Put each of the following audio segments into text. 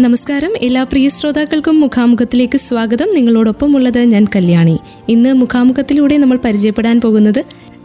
നമസ്കാരം. എല്ലാ പ്രിയ ശ്രോതാക്കൾക്കും മുഖാമുഖത്തിലേക്ക് സ്വാഗതം. നിങ്ങളോടൊപ്പം ഉള്ളത് ഞാൻ കല്യാണി. ഇന്ന് മുഖാമുഖത്തിലൂടെ നമ്മൾ പരിചയപ്പെടാൻ പോകുന്നത്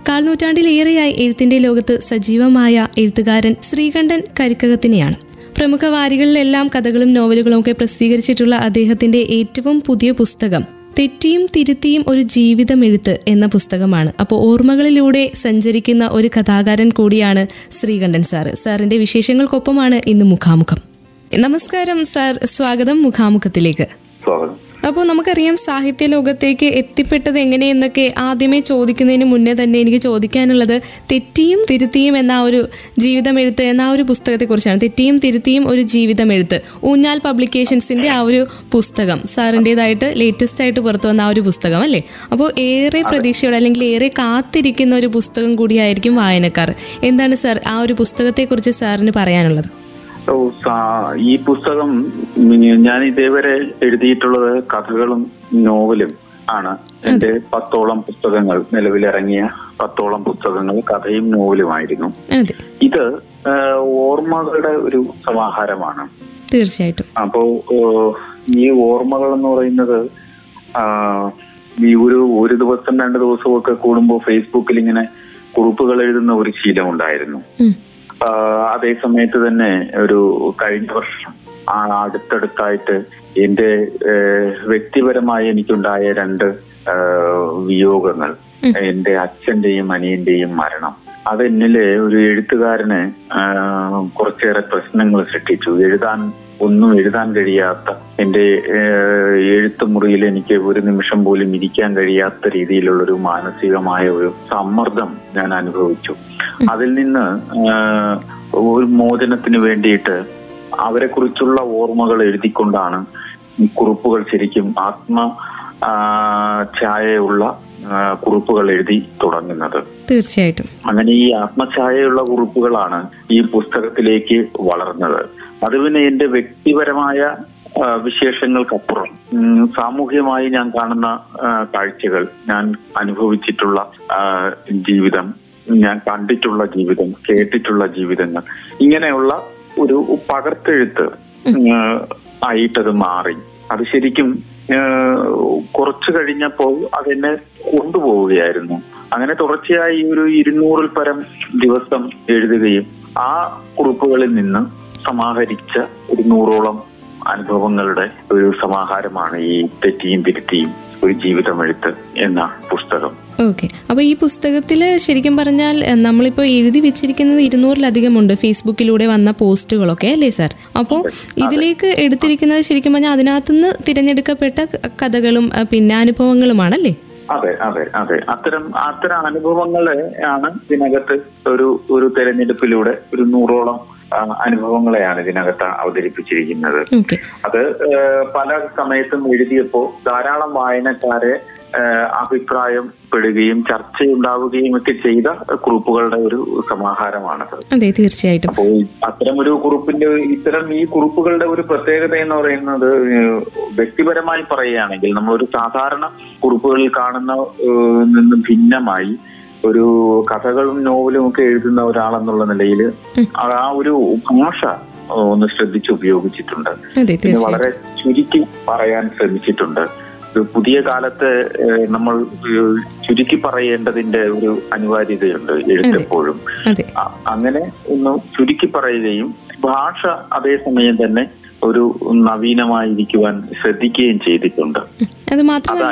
കാൽനൂറ്റാണ്ടിലേറെയായി എഴുത്തിന്റെ ലോകത്ത് സജീവമായ എഴുത്തുകാരൻ ശ്രീകണ്ഠൻ കരിക്കകത്തിനെയാണ്. പ്രമുഖ വാരികളിലെല്ലാം കഥകളും നോവലുകളും ഒക്കെ പ്രസിദ്ധീകരിച്ചിട്ടുള്ള അദ്ദേഹത്തിന്റെ ഏറ്റവും പുതിയ പുസ്തകം തെറ്റിയും തിരുത്തിയും ഒരു ജീവിതം എഴുത്ത് എന്ന പുസ്തകമാണ്. അപ്പോൾ ഓർമ്മകളിലൂടെ സഞ്ചരിക്കുന്ന ഒരു കഥാകാരൻ കൂടിയാണ് ശ്രീകണ്ഠൻ സാറ്. സാറിന്റെ വിശേഷങ്ങൾക്കൊപ്പമാണ് ഇന്ന് മുഖാമുഖം. നമസ്കാരം സാർ. സ്വാഗതം മുഖാമുഖത്തിലേക്ക്. സ്വാഗതം. അപ്പോൾ നമുക്കറിയാം സാഹിത്യ ലോകത്തേക്ക് എത്തിപ്പെട്ടത് എങ്ങനെയെന്നൊക്കെ ആദ്യമേ ചോദിക്കുന്നതിന് മുന്നേ തന്നെ എനിക്ക് ചോദിക്കാനുള്ളത് തെറ്റിയും തിരുത്തിയും എന്ന ഒരു ജീവിതം എഴുത്ത് എന്ന ആ ഒരു പുസ്തകത്തെക്കുറിച്ചാണ്. തെറ്റിയും തിരുത്തിയും ഒരു ജീവിതം എഴുത്ത് ഊഞ്ഞാൽ പബ്ലിക്കേഷൻസിന്റെ ആ ഒരു പുസ്തകം സാറിന്റെതായിട്ട് ലേറ്റസ്റ്റ് ആയിട്ട് പുറത്തു വന്ന ആ ഒരു പുസ്തകം അല്ലേ? അപ്പോൾ ഏറെ പ്രതീക്ഷയോടെ അല്ലെങ്കിൽ ഏറെ കാത്തിരിക്കുന്ന ഒരു പുസ്തകം കൂടിയായിരിക്കും വായനക്കാർ. എന്താണ് സാർ ആ ഒരു പുസ്തകത്തെക്കുറിച്ച് സാറിന് പറയാനുള്ളത്? ഈ പുസ്തകം ഞാൻ ഇതേവരെ എഴുതിയിട്ടുള്ളത് കഥകളും നോവലും ആണ്. എന്റെ പത്തോളം പുസ്തകങ്ങൾ നിലവിലിറങ്ങിയ പത്തോളം പുസ്തകങ്ങൾ കഥയും നോവലുമായിരുന്നു. ഇത് ഓർമ്മകളുടെ ഒരു സമാഹാരമാണ്. തീർച്ചയായിട്ടും. അപ്പോ ഈ ഓർമ്മകൾ എന്ന് പറയുന്നത് ഈ ഒരു ഒരു ദിവസം രണ്ട് ദിവസമൊക്കെ കൂടുമ്പോൾ ഫേസ്ബുക്കിൽ ഇങ്ങനെ കുറിപ്പുകൾ എഴുതുന്ന ഒരു ശീലം ഉണ്ടായിരുന്നു അതേ സമയത്ത് തന്നെ ഒരു കഴിഞ്ഞ വർഷം ആ അടുത്തടുത്തായിട്ട് എന്റെ വ്യക്തിപരമായി എനിക്കുണ്ടായ രണ്ട് വിയോഗങ്ങൾ. എന്റെ അച്ഛന്റെയും അനിയന്റെയും മരണം. അത് എന്നിൽ ഒരു എഴുത്തുകാരന് കുറച്ചേറെ പ്രശ്നങ്ങൾ സൃഷ്ടിച്ചു. എഴുതാൻ ഒന്നും എഴുതാൻ കഴിയാത്ത എന്റെ ഏഹ്, എഴുത്തുമുറിയിൽ എനിക്ക് ഒരു നിമിഷം പോലും ഇരിക്കാൻ കഴിയാത്ത രീതിയിലുള്ള ഒരു മാനസികമായ ഒരു സമ്മർദ്ദം ഞാൻ അനുഭവിച്ചു. അതിൽ നിന്ന് ഒരു മോചനത്തിന് വേണ്ടിയിട്ട് അവരെ കുറിച്ചുള്ള ഓർമ്മകൾ എഴുതിക്കൊണ്ടാണ് ഈ കുറിപ്പുകൾ ശരിക്കും ആത്മ ഛായയുള്ള കുറിപ്പുകൾ എഴുതി തുടങ്ങുന്നത്. തീർച്ചയായിട്ടും. അങ്ങനെ ഈ ആത്മഛായയുള്ള കുറിപ്പുകളാണ് ഈ പുസ്തകത്തിലേക്ക് വളർന്നത്. അത് പിന്നെ എന്റെ വ്യക്തിപരമായ വിശേഷങ്ങൾക്കപ്പുറം സാമൂഹ്യമായി ഞാൻ കാണുന്ന കാഴ്ചകൾ ഞാൻ അനുഭവിച്ചിട്ടുള്ള ജീവിതം ഞാൻ കണ്ടിട്ടുള്ള ജീവിതം കേട്ടിട്ടുള്ള ജീവിതങ്ങൾ. ഇങ്ങനെയുള്ള ഒരു പകർത്തെഴുത്ത് ആയിട്ടത് മാറി. അത് ശരിക്കും കുറച്ചു കഴിഞ്ഞപ്പോൾ അതെന്നെ കൊണ്ടുപോവുകയായിരുന്നു. അങ്ങനെ തുടർച്ചയായി ഒരു ഇരുന്നൂറിൽ പരം ദിവസം എഴുതുകയും ആ കുറിപ്പുകളിൽ നിന്ന് സമാഹരിച്ച ഒരു നൂറോളം അനുഭവങ്ങളുടെ ഒരു സമാഹാരമാണ് ഈ തെറ്റിയും തിരുത്തിയും ഒരു ജീവിതമെഴുത്ത് എന്ന പുസ്തകം. ഓക്കെ. അപ്പോൾ ഈ പുസ്തകത്തിൽ ശരിക്കും പറഞ്ഞാൽ നമ്മളിപ്പോൾ എഴുതി വെച്ചിരിക്കുന്നത് ഇരുന്നൂറിലധികമുണ്ട് ഫേസ്ബുക്കിലൂടെ വന്ന പോസ്റ്റുകളൊക്കെ അല്ലേ സർ? അപ്പോൾ ഇതിലേക്ക് എടുത്തിരിക്കുന്നത് ശരിക്കും പറഞ്ഞാൽ അതിനകത്തുനിന്ന് തിരഞ്ഞെടുക്കപ്പെട്ട കഥകളും പിന്നെ അനുഭവങ്ങളുമാണല്ലേ? അതെ അതെ അതെ. അത്തരം അത്തരം അനുഭവങ്ങളെ ആണ് ഇതിനകത്ത് ഒരു ഒരു തെരഞ്ഞെടുപ്പിലൂടെ ഒരു നൂറോളം അനുഭവങ്ങളെയാണ് ഇതിനകത്ത് അവതരിപ്പിച്ചിരിക്കുന്നത്. അത് പല സമയത്തും എഴുതിയപ്പോൾ ധാരാളം വായനക്കാരെ ഏഹ്, അഭിപ്രായപ്പെടുകയും ചർച്ചയുണ്ടാവുകയും ഒക്കെ ചെയ്ത കുറിപ്പുകളുടെ ഒരു സമാഹാരമാണ് അതെ. തീർച്ചയായിട്ടും. അപ്പോൾ അത്തരം ഒരു കുറിപ്പിന്റെ ഇത്തരം ഈ കുറിപ്പുകളുടെ ഒരു പ്രത്യേകത എന്ന് പറയുന്നത് വ്യക്തിപരമായി പറയുകയാണെങ്കിൽ നമ്മളൊരു സാധാരണ കുറിപ്പുകളിൽ കാണുന്ന നിന്നും ഭിന്നമായി ഒരു കഥകളും നോവലും ഒക്കെ എഴുതുന്ന ഒരാളെന്നുള്ള നിലയിൽ ആ ഒരു ഭാഷ ഒന്ന് ശ്രദ്ധിച്ച് ഉപയോഗിച്ചിട്ടുണ്ട്. പിന്നെ വളരെ ചുരുക്കി പറയാൻ ശ്രമിച്ചിട്ടുണ്ട്. പുതിയ കാലത്ത് നമ്മൾ ചുരുക്കി പറയേണ്ടതിന്റെ ഒരു അനിവാര്യതയുണ്ട് എഴുത്തെപ്പോഴും. അങ്ങനെ ഒന്ന് ചുരുക്കി പറയുകയും ഭാഷ അതേസമയം തന്നെ ഒരു നവീനമായിരിക്കുവാൻ ശ്രദ്ധിക്കുകയും ചെയ്തിട്ടുണ്ട്. അത് മാത്രമല്ല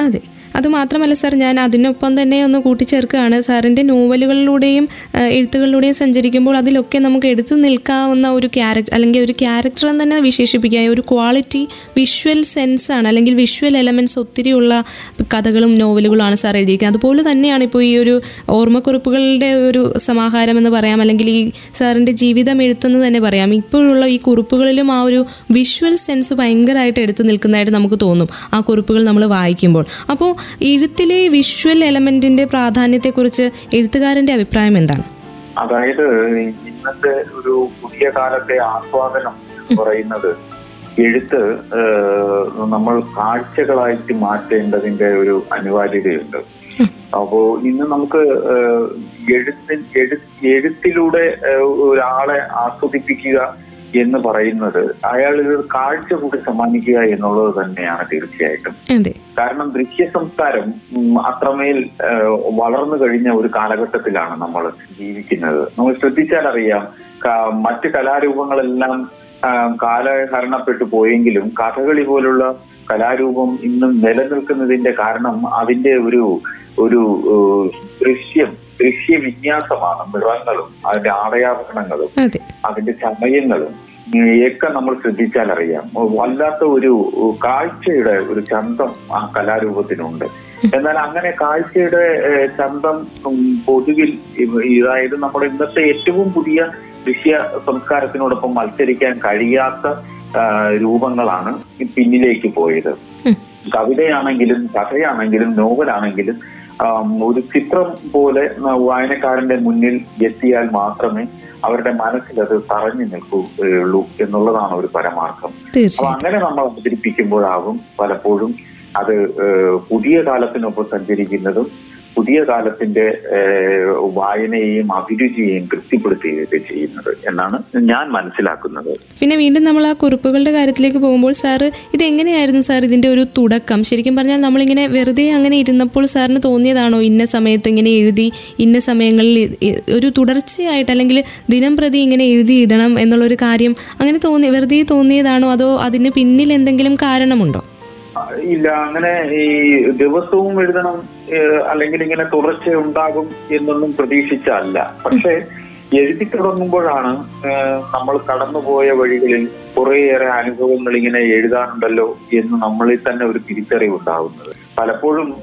അതെ. അത് മാത്രമല്ല സാർ ഞാൻ അതിനൊപ്പം തന്നെ ഒന്ന് കൂട്ടിച്ചേർക്കുകയാണ്. സാറിന്റെ നോവലുകളിലൂടെയും എഴുത്തുകളിലൂടെയും സഞ്ചരിക്കുമ്പോൾ അതിലൊക്കെ നമുക്ക് എടുത്തു നിൽക്കാവുന്ന ഒരു ക്യാരക്ടർ അല്ലെങ്കിൽ ഒരു ക്യാരക്ടർ തന്നെ വിശേഷിപ്പിക്കുക ഒരു ക്വാളിറ്റി വിഷ്വൽ സെൻസ് ആണ് അല്ലെങ്കിൽ വിഷ്വൽ എലമെന്റ്സ് ഒത്തിരിയുള്ള കഥകളും നോവലുകളാണ് സാർ എഴുതിയിരിക്കുന്നത്. അതുപോലെ തന്നെയാണ് ഇപ്പോൾ ഈ ഒരു ഓർമ്മക്കുറിപ്പുകളുടെ ഒരു സമാഹാരം എന്ന് പറയാം അല്ലെങ്കിൽ ഈ സാറിന്റെ ജീവിതം എഴുത്തെന്ന് തന്നെ പറയാം. ഇപ്പോഴുള്ള ഈ കുറിപ്പുകളിലും ആ ഒരു വിഷ്വൽ സെൻസ് ഭയങ്കരമായിട്ട് എടുത്തു നിൽക്കുന്നതായിട്ട് നമുക്ക് തോന്നും ആ കുറിപ്പുകൾ നമ്മൾ വായിക്കുമ്പോൾ. അപ്പോൾ എഴുത്തിലെ വിഷ്വൽ എലമെന്റിന്റെ പ്രാധാന്യത്തെക്കുറിച്ച് എഴുത്തുകാരന്റെ അഭിപ്രായം എന്താണ്? അതായത് ഇന്നത്തെ ഒരു പുതിയ കാലത്തെ ആസ്വാദനം പറയുന്നത് എഴുത്ത് നമ്മൾ കാഴ്ചകളായിട്ട് മാറ്റേണ്ടതിന്റെ ഒരു അനിവാര്യതയുണ്ട്. അപ്പോ ഇന്ന് നമുക്ക് എഴുത്തിൽ എഴുത്തി എഴു- എഴുത്തിലൂടെ ഒരാളെ ആസ്വദിപ്പിക്കുക എന്ന് പറയുന്നത് അയാൾ ഒരു കാഴ്ച കൂടി സമ്മാനിക്കുക എന്നുള്ളത് തന്നെയാണ് തീർച്ചയായിട്ടും. കാരണം ദൃശ്യ സംസ്കാരം അത്രമേൽ വളർന്നു കഴിഞ്ഞ ഒരു കാലഘട്ടത്തിലാണ് നമ്മൾ ജീവിക്കുന്നത്. നമ്മൾ ശ്രദ്ധിച്ചാൽ അറിയാം മറ്റ് കലാരൂപങ്ങളെല്ലാം കാലഹരണപ്പെട്ടു പോയെങ്കിലും കഥകളി പോലുള്ള കലാരൂപം ഇന്നും നിലനിൽക്കുന്നതിന്റെ കാരണം അതിന്റെ ഒരു ഒരു ദൃശ്യം ദൃശ്യ വിന്യാസമാണ് നിറങ്ങളും അതിന്റെ ആടയാഭരണങ്ങളും അതിന്റെ ചമയങ്ങളും. ഉം, ഒക്കെ നമ്മൾ ശ്രദ്ധിച്ചാൽ അറിയാം വല്ലാത്ത ഒരു കാഴ്ചയുടെ ഒരു ചന്തം ആ കലാരൂപത്തിനുണ്ട്. എന്നാൽ അങ്ങനെ കാഴ്ചയുടെ ചന്തം പൊതുവിൽ ഇതായത് അതായത് നമ്മുടെ ഇന്നത്തെ ഏറ്റവും പുതിയ ദൃശ്യ സംസ്കാരത്തിനോടൊപ്പം മത്സരിക്കാൻ കഴിയാത്ത രൂപങ്ങളാണ് പിന്നിലേക്ക് പോയത്. കവിതയാണെങ്കിലും കഥയാണെങ്കിലും നോവലാണെങ്കിലും ഒരു ചിത്രം പോലെ വായനക്കാരന്റെ മുന്നിൽ എത്തിയാൽ മാത്രമേ അവരുടെ മനസ്സിൽ അത് തറഞ്ഞു നിൽക്കുകയുള്ളൂ എന്നുള്ളതാണ് ഒരു പരമാർത്ഥം. അപ്പൊ അങ്ങനെ നമ്മൾ അവതരിപ്പിക്കുമ്പോഴാകും പലപ്പോഴും അത് പുതിയ കാലത്തിനൊപ്പം സഞ്ചരിക്കുന്നതും പുതിയ കാലത്തിന്റെ വായനയെയും അഭിരുചിയെയും തൃപ്തിപ്പെടുത്തുകയൊക്കെ ചെയ്യുന്നത് എന്നാണ് ഞാൻ മനസ്സിലാക്കുന്നത്. പിന്നെ വീണ്ടും നമ്മൾ ആ കുറിപ്പുകളുടെ കാര്യത്തിലേക്ക് പോകുമ്പോൾ സാറ് ഇത് എങ്ങനെയായിരുന്നു സാർ ഇതിന്റെ ഒരു തുടക്കം? ശരിക്കും പറഞ്ഞാൽ നമ്മളിങ്ങനെ വെറുതെ അങ്ങനെ ഇരുന്നപ്പോൾ സാറിന് തോന്നിയതാണോ ഇന്ന സമയത്ത് ഇങ്ങനെ എഴുതി ഇന്ന സമയങ്ങളിൽ ഒരു തുടർച്ചയായിട്ട് അല്ലെങ്കിൽ ദിനം പ്രതി ഇങ്ങനെ എഴുതിയിടണം എന്നുള്ളൊരു കാര്യം അങ്ങനെ തോന്നി വെറുതെ തോന്നിയതാണോ അതോ അതിന് പിന്നിൽ എന്തെങ്കിലും കാരണമുണ്ടോ? ഇല്ല അങ്ങനെ ഈ ദിവസവും എഴുതണം അല്ലെങ്കിൽ ഇങ്ങനെ തുടർച്ച ഉണ്ടാകും എന്നൊന്നും പ്രതീക്ഷിച്ചല്ല പക്ഷെ എഴുതി തുടങ്ങുമ്പോഴാണ് നമ്മൾ കടന്നുപോയ വഴികളിൽ കുറേയേറെ അനുഭവങ്ങൾ ഇങ്ങനെ എഴുതാനുണ്ടല്ലോ എന്ന് നമ്മളിൽ തന്നെ ഒരു തിരിച്ചറിവ് ഉണ്ടാകുന്നത്. പലപ്പോഴും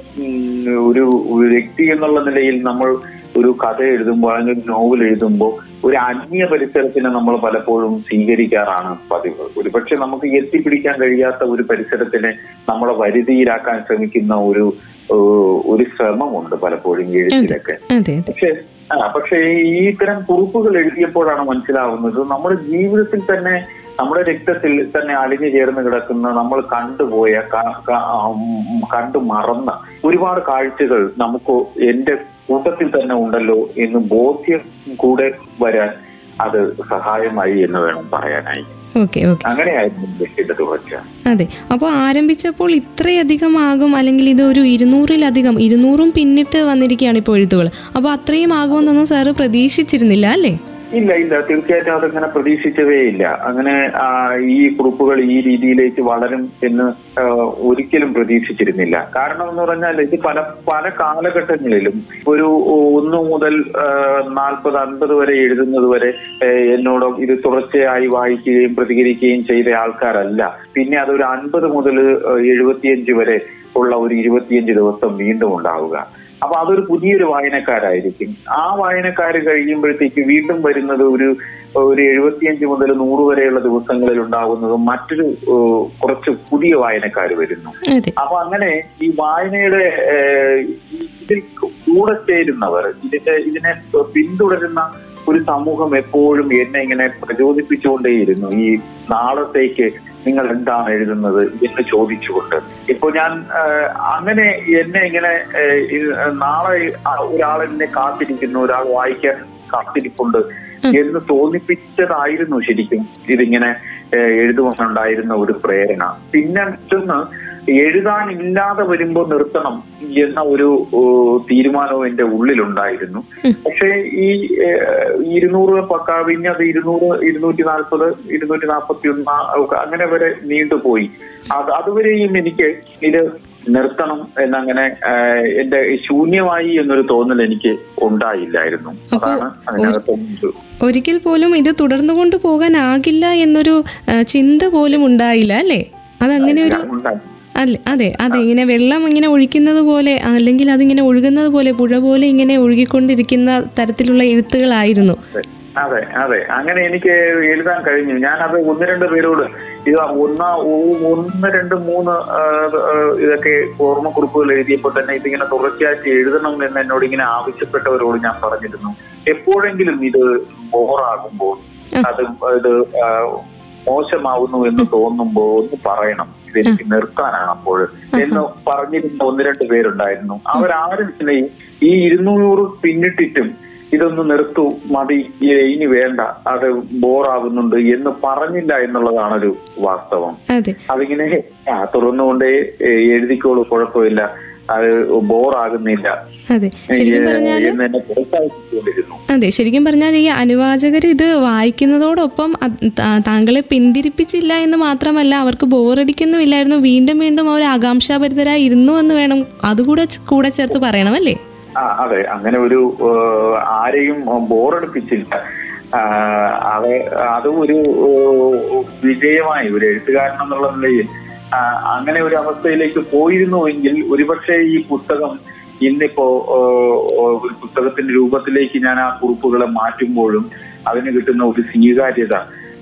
ഒരു വ്യക്തി എന്നുള്ള നിലയിൽ നമ്മൾ ഒരു കഥ എഴുതുമ്പോൾ അല്ലെങ്കിൽ നോവൽ എഴുതുമ്പോൾ ഒരു അന്യ പരിസരത്തിനെ നമ്മൾ പലപ്പോഴും സ്വീകരിക്കാറാണ് പതിവ്. ഒരുപക്ഷെ നമുക്ക് എത്തിപ്പിടിക്കാൻ കഴിയാത്ത ഒരു പരിസരത്തിനെ നമ്മളെ വരുതിയിലാക്കാൻ ശ്രമിക്കുന്ന ഒരു ഒരു ശ്രമമുണ്ട് പലപ്പോഴും എഴുത്തിലൊക്കെ പക്ഷെ ആ പക്ഷേ ഈ ഇത്തരം കുറിപ്പുകൾ എഴുതിയപ്പോഴാണ് മനസ്സിലാവുന്നത് നമ്മുടെ ജീവിതത്തിൽ തന്നെ നമ്മുടെ രക്തത്തിൽ തന്നെ അലിഞ്ഞു ചേർന്ന് കിടക്കുന്ന നമ്മൾ കണ്ടുപോയ കണ്ടു മറന്ന ഒരുപാട് കാഴ്ചകൾ നമുക്ക് എന്റെ കൂട്ടത്തിൽ തന്നെ ഉണ്ടല്ലോ എന്ന് ബോധ്യം കൂടെ വരാൻ അത് സഹായമായി എന്ന് വേണം പറയാനായി. അതെ. അപ്പോൾ ആരംഭിച്ചപ്പോൾ ഇത്രയധികം ആകും അല്ലെങ്കിൽ ഇത് ഒരു ഇരുന്നൂറിലധികം ഇരുന്നൂറും പിന്നിട്ട് വന്നിരിക്കുകയാണ് ഇപ്പോൾ എഴുത്തുകൾ. അപ്പോൾ അത്രയും ആകുമെന്നൊന്നും സാറ് പ്രതീക്ഷിച്ചിരുന്നില്ല അല്ലേ? ഇല്ല ഇല്ല. തീർച്ചയായിട്ടും അതങ്ങനെ പ്രതീക്ഷിച്ചതേ ഇല്ല. അങ്ങനെ ഈ കുറിപ്പുകൾ ഈ രീതിയിലേക്ക് വളരും എന്ന് ഒരിക്കലും പ്രതീക്ഷിച്ചിരുന്നില്ല. കാരണം എന്ന് പറഞ്ഞാൽ ഇത് പല പല കാലഘട്ടങ്ങളിലും ഒരു ഒന്ന് മുതൽ നാൽപ്പത് അൻപത് വരെ എഴുതുന്നത് വരെ എന്നോട് ഇത് തുടർച്ചയായി വായിക്കുകയും പ്രതികരിക്കുകയും ചെയ്ത ആൾക്കാരല്ല. പിന്നെ അതൊരു അൻപത് മുതൽ എഴുപത്തിയഞ്ച് വരെ ഉള്ള ഒരു ഇരുപത്തിയഞ്ച് ദിവസം വീണ്ടും ഉണ്ടാവുക. അപ്പൊ അതൊരു പുതിയൊരു വായനക്കാരായിരിക്കും. ആ വായനക്കാര് കഴിയുമ്പോഴത്തേക്ക് വീണ്ടും വരുന്നത് ഒരു ഒരു എഴുപത്തിയഞ്ച് മുതൽ നൂറ് വരെയുള്ള ദിവസങ്ങളിൽ ഉണ്ടാകുന്നത് മറ്റൊരു കുറച്ച് പുതിയ വായനക്കാർ വരുന്നു. അപ്പൊ അങ്ങനെ ഈ വായനയുടെ ഇതിൽ കൂടെ ചേരുന്നവർ ഇതിന്റെ ഇതിനെ പിന്തുടരുന്ന ഒരു സമൂഹം എപ്പോഴും എന്നെ ഇങ്ങനെ പ്രചോദിപ്പിച്ചുകൊണ്ടേയിരുന്നു. ഈ നാളത്തേക്ക് നിങ്ങൾ എന്താണ് എഴുതുന്നത് എന്ന് ചോദിച്ചുകൊണ്ട്. ഇപ്പോൾ ഞാൻ അങ്ങനെ എന്നെ ഇങ്ങനെ നാളെ ഒരാൾ എന്നെ കാത്തിരിക്കുന്നു ഒരാൾ വായിക്കാൻ കാത്തിരിപ്പുണ്ട് എന്ന് തോന്നിപ്പിച്ചതായിരുന്നു ശരിക്കും ഇതിങ്ങനെ എഴുതുവാനുണ്ടായിരുന്ന ഒരു പ്രേരണ. പിന്നെ മറ്റൊന്ന് എഴുതാനില്ലാതെ വരുമ്പോൾ നിർത്തണം എന്ന ഒരു തീരുമാനവും എന്റെ ഉള്ളിലുണ്ടായിരുന്നു. പക്ഷേ ഈ ഇരുന്നൂറ് പക്ക പിന്നെ അത് ഇരുന്നൂറ് ഇരുന്നൂറ്റി നാൽപ്പത് ഇരുന്നൂറ്റി നാൽപ്പത്തി ഒന്ന് അങ്ങനെ വരെ നീണ്ടുപോയി. അത് അതുവരെയും എനിക്ക് ഇത് നിർത്തണം എന്നങ്ങനെ എന്റെ ശൂന്യമായി എന്നൊരു തോന്നൽ എനിക്ക് ഉണ്ടായില്ലായിരുന്നു. അതാണ് അതിനകത്ത് ഒരു ഒരിക്കൽ പോലും ഇത് തുടർന്നു കൊണ്ടു പോകാനാകില്ല എന്നൊരു ചിന്ത പോലും ഉണ്ടായില്ല അല്ലേ? അതങ്ങനെ ഒരു അല്ലേ അതെ അതെ ഇങ്ങനെ വെള്ളം ഇങ്ങനെ ഒഴിക്കുന്നത് പോലെ അല്ലെങ്കിൽ അതിങ്ങനെ ഒഴുകുന്നത് പോലെ പുഴ പോലെ ഇങ്ങനെ ഒഴുകിക്കൊണ്ടിരിക്കുന്ന തരത്തിലുള്ള എഴുത്തുകളായിരുന്നു. അതെ അതെ അങ്ങനെ എനിക്ക് എഴുതാൻ കഴിഞ്ഞു. ഞാൻ അത് ഒന്ന് രണ്ട് പേരോട് ഇത് ഒന്ന ഒന്ന് രണ്ട് മൂന്ന് ഇതൊക്കെ ഓർമ്മക്കുറിപ്പുകൾ എഴുതിയപ്പോൾ തന്നെ ഇതിങ്ങനെ തുടർച്ചയായിട്ട് എഴുതണം എന്ന് എന്നോട് ഇങ്ങനെ ആവശ്യപ്പെട്ടവരോട് ഞാൻ പറഞ്ഞിരുന്നു. എപ്പോഴെങ്കിലും ഇത് ബോറാകുമ്പോൾ അത് ഇത് മോശമാവുന്നു എന്ന് തോന്നുമ്പോ ഒന്ന് പറയണം. ഇതെനിക്ക് നിർത്താനാണ് അപ്പോൾ എന്ന് പറഞ്ഞിരുന്ന ഒന്ന് രണ്ട് പേരുണ്ടായിരുന്നു. അവരാരും തന്നെ ഈ ഇരുന്നൂറ് പിന്നിട്ടിട്ടും ഇതൊന്ന് നിർത്തു മതി ഇനി വേണ്ട അത് ബോറാകുന്നുണ്ട് എന്ന് പറഞ്ഞില്ല എന്നുള്ളതാണൊരു വാസ്തവം. അതെ. അതിങ്ങനെ തുറന്നുകൊണ്ടേ എഴുതിക്കോളൂ കുഴപ്പമില്ല. അത് ബോറാകുന്നില്ല. അതെ. ശരിക്കും പറഞ്ഞാൽ അതെ ശരിക്കും പറഞ്ഞാൽ ഈ അനുവാചകർ ഇത് വായിക്കുന്നതോടൊപ്പം താങ്കളെ പിന്തിരിപ്പിച്ചില്ല എന്ന് മാത്രമല്ല അവർക്ക് ബോറടിക്കുന്നുമില്ലായിരുന്നു വീണ്ടും വീണ്ടും അവർ ആകാംക്ഷാഭരിതരായി ഇരുന്നു എന്ന് വേണം അതുകൂടെ കൂടെ ചേർത്ത് പറയണമല്ലേ? അതെ. അങ്ങനെ ഒരു ആരെയും ബോറടിപ്പിച്ചില്ല. അതെ അത് ഒരു വിജയമായി ഒരു എഴുത്തുകാരൻ എന്നുള്ള നിലയിൽ അങ്ങനെ ഒരു അവസ്ഥയിലേക്ക് പോയിരുന്നുവെങ്കിൽ ഒരുപക്ഷെ ഈ പുസ്തകം ഇന്നിപ്പോ ഒരു പുസ്തകത്തിന്റെ രൂപത്തിലേക്ക് ഞാൻ ആ കുറിപ്പുകളെ മാറ്റുമ്പോഴും അതിന് കിട്ടുന്ന ഒരു സ്വീകാര്യത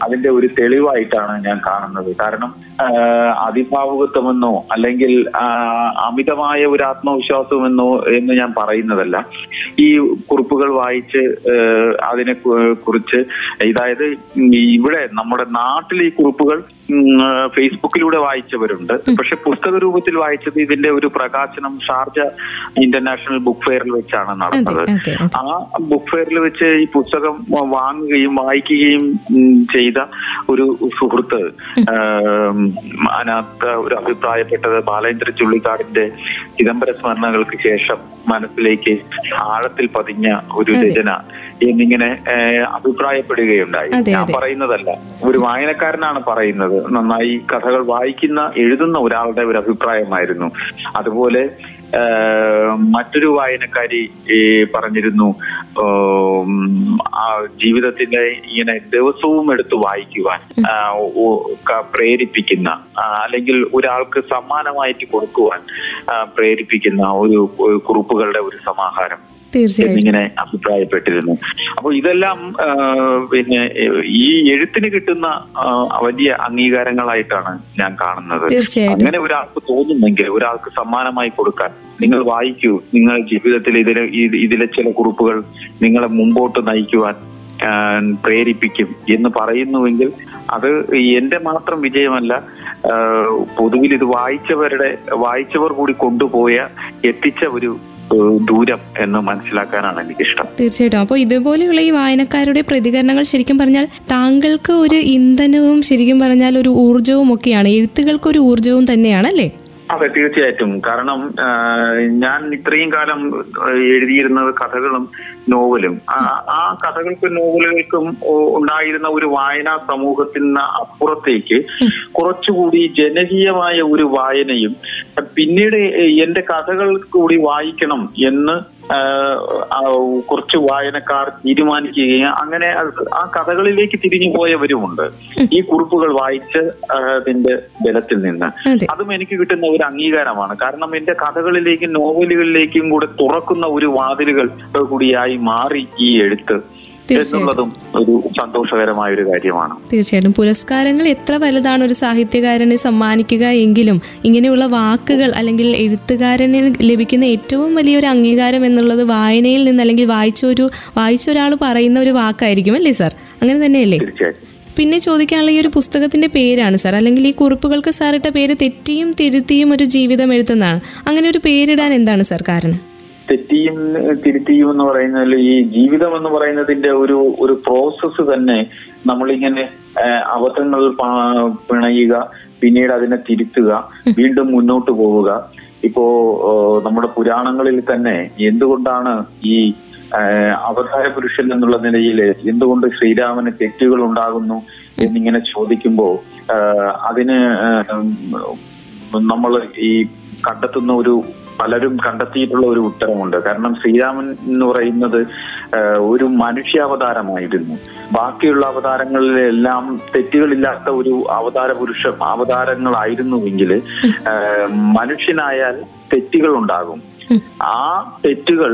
അതിന്റെ ഒരു തെളിവായിട്ടാണ് ഞാൻ കാണുന്നത്. കാരണം അതിഭാവുകത്വമെന്നോ അല്ലെങ്കിൽ അമിതമായ ഒരു ആത്മവിശ്വാസമെന്നോ എന്ന് ഞാൻ പറയുന്നതല്ല. ഈ കുറിപ്പുകൾ വായിച്ച് അതിനെ കുറിച്ച് ഇതായത് ഇവിടെ നമ്മുടെ നാട്ടിൽ ഈ കുറിപ്പുകൾ ഫേസ്ബുക്കിലൂടെ വായിച്ചവരുണ്ട്. പക്ഷെ പുസ്തക രൂപത്തിൽ വായിച്ചത് ഇതിന്റെ ഒരു പ്രകാശനം ഷാർജ ഇന്റർനാഷണൽ ബുക്ക് ഫെയറിൽ വെച്ചാണ് നടന്നത്. ആ ബുക്ക് ഫെയറിൽ വെച്ച് ഈ പുസ്തകം വാങ്ങുകയും വായിക്കുകയും ചെയ്ത ഒരു സുഹൃത്ത് അതിനകത്ത് ഒരു അഭിപ്രായപ്പെട്ടത് ബാലേന്ദ്ര ചുള്ളിക്കാടിന്റെ ചിദംബര സ്മരണകൾക്ക് ശേഷം മനസ്സിലേക്ക് ആഴത്തിൽ പതിഞ്ഞ ഒരു. രചന എന്നിങ്ങനെ അഭിപ്രായപ്പെടുകയുണ്ടായി. ഞാൻ. പറയുന്നതല്ല. ഒരു വായനക്കാരനാണ് പറയുന്നത്. നന്നായി കഥകൾ വായിക്കുന്ന എഴുതുന്ന ഒരാളുടെ ഒരു അഭിപ്രായമായിരുന്നു. അതുപോലെ മറ്റൊരു വായനക്കാരി പറഞ്ഞിരുന്നു ജീവിതത്തിന്റെ ഇങ്ങനെ ദിവസവും എടുത്ത് വായിക്കുവാൻ പ്രേരിപ്പിക്കുന്ന അല്ലെങ്കിൽ ഒരാൾക്ക് സമ്മാനമായിട്ട് കൊടുക്കുവാൻ പ്രേരിപ്പിക്കുന്ന ഒരു കുറിപ്പുകളുടെ ഒരു സമാഹാരം. എന്നിങ്ങനെ അഭിപ്രായപ്പെട്ടിരുന്നു. അപ്പോൾ ഇതെല്ലാം പിന്നെ ഈ എഴുത്തിന് കിട്ടുന്ന വലിയ അംഗീകാരങ്ങളായിട്ടാണ് ഞാൻ കാണുന്നത്. അങ്ങനെ ഒരാൾക്ക് തോന്നുന്നെങ്കിൽ ഒരാൾക്ക് സമ്മാനമായി കൊടുക്കാൻ നിങ്ങൾ വായിക്കൂ. നിങ്ങൾ ജീവിതത്തിൽ ഇതിലെ ഇതിലെ ചില കുറിപ്പുകൾ നിങ്ങളെ മുമ്പോട്ട് നയിക്കുവാൻ പ്രേരിപ്പിക്കും എന്ന് പറയുന്നുവെങ്കിൽ അത് എന്റെ മാത്രം വിജയമല്ല പൊതുവിൽ ഇത് വായിച്ചവരുടെ വായിച്ചവർ കൂടി കൊണ്ടുപോയ എത്തിച്ച ഒരു ദൂരം എന്ന് മനസ്സിലാക്കാനാണ് എനിക്കിഷ്ടം. തീർച്ചയായിട്ടും. അപ്പോൾ ഇതുപോലെയുള്ള ഈ വായനക്കാരുടെ പ്രതികരണങ്ങൾ ശരിക്കും പറഞ്ഞാൽ താങ്കൾക്ക് ഒരു ഇന്ധനവും ശരിക്കും പറഞ്ഞാൽ ഒരു ഊർജവും ഒക്കെയാണ് എഴുത്തുകൾക്ക് ഒരു ഊർജവും തന്നെയാണ് അല്ലേ അതെ തീർച്ചയായിട്ടും. കാരണം ഞാൻ ഇത്രയും കാലം എഴുതിയിരുന്നത് കഥകളും നോവലും. ആ കഥകൾക്കും നോവലുകൾക്കും ഉണ്ടായിരുന്ന ഒരു വായനാ സമൂഹത്തിന് അപ്പുറത്തേക്ക് കുറച്ചുകൂടി ജനകീയമായ ഒരു വായനയും പിന്നീട് എന്റെ കഥകൾ കൂടി വായിക്കണം എന്ന് കുറച്ച് വായനക്കാർ തീരുമാനിക്കുകയും അങ്ങനെ ആ കഥകളിലേക്ക് തിരിഞ്ഞു പോയവരുമുണ്ട്. ഈ കുറിപ്പുകൾ വായിച്ച് അതിന്റെ ബലത്തിൽ നിന്ന്. അതും എനിക്ക് കിട്ടുന്ന ഒരു അംഗീകാരമാണ്. കാരണം എന്റെ കഥകളിലേക്കും നോവലുകളിലേക്കും കൂടെ തുറക്കുന്ന ഒരു വാതിലുകൾ കൂടിയായി മാറി ഈ എഴുത്ത്. എന്നുള്ളതും ഒരു സന്തോഷകരമായ ഒരു കാര്യമാണ്. തീർച്ചയായിട്ടും. പുരസ്കാരങ്ങൾ എത്ര വലുതാണ് ഒരു സാഹിത്യകാരനെ സമ്മാനിക്കുക എങ്കിലും ഇങ്ങനെയുള്ള വാക്കുകൾ അല്ലെങ്കിൽ എഴുത്തുകാരന് ലഭിക്കുന്ന ഏറ്റവും വലിയൊരു അംഗീകാരം എന്നുള്ളത് വായനയിൽ നിന്ന് അല്ലെങ്കിൽ വായിച്ച ഒരു വായിച്ച ഒരാൾ പറയുന്ന ഒരു വാക്കായിരിക്കും അല്ലേ സാർ? അങ്ങനെ തന്നെയല്ലേ? പിന്നെ ചോദിക്കാനുള്ള ഈ ഒരു പുസ്തകത്തിന്റെ പേരാണ് സാർ. അല്ലെങ്കിൽ ഈ കുറിപ്പുകൾക്ക് സാറിട്ട പേര് തെറ്റിയും തിരുത്തിയും ഒരു ജീവിതം എഴുത്തുന്നതാണ്. അങ്ങനെ ഒരു പേരിടാൻ എന്താണ് സാർ കാരണം? തെറ്റിയും തിരുത്തിയും എന്ന് പറയുന്നതിൽ ഈ ജീവിതം എന്ന് പറയുന്നതിന്റെ ഒരു ഒരു പ്രോസസ്സ് തന്നെ നമ്മളിങ്ങനെ അബദ്ധങ്ങൾ പിണയുക പിന്നീട് അതിനെ തിരുത്തുക വീണ്ടും മുന്നോട്ട് പോവുക. ഇപ്പോ നമ്മുടെ പുരാണങ്ങളിൽ തന്നെ എന്തുകൊണ്ടാണ് ഈ അവതാര പുരുഷൻ എന്നുള്ള നിലയിൽ എന്തുകൊണ്ട് ശ്രീരാമന് തെറ്റുകൾ ഉണ്ടാകുന്നു എന്നിങ്ങനെ ചോദിക്കുമ്പോൾ അതിന് നമ്മൾ ഈ കണ്ടെത്തുന്ന ഒരു പലരും കണ്ടെത്തിയിട്ടുള്ള ഒരു ഉത്തരമുണ്ട് കാരണം ശ്രീരാമൻ എന്ന് പറയുന്നത് ഒരു മനുഷ്യാവതാരമായിരുന്നു. ബാക്കിയുള്ള അവതാരങ്ങളിലെല്ലാം തെറ്റുകളില്ലാത്ത ഒരു അവതാര പുരുഷ അവതാരങ്ങളായിരുന്നുവെങ്കിൽ മനുഷ്യനായാൽ തെറ്റുകൾ ഉണ്ടാകും ആ തെറ്റുകൾ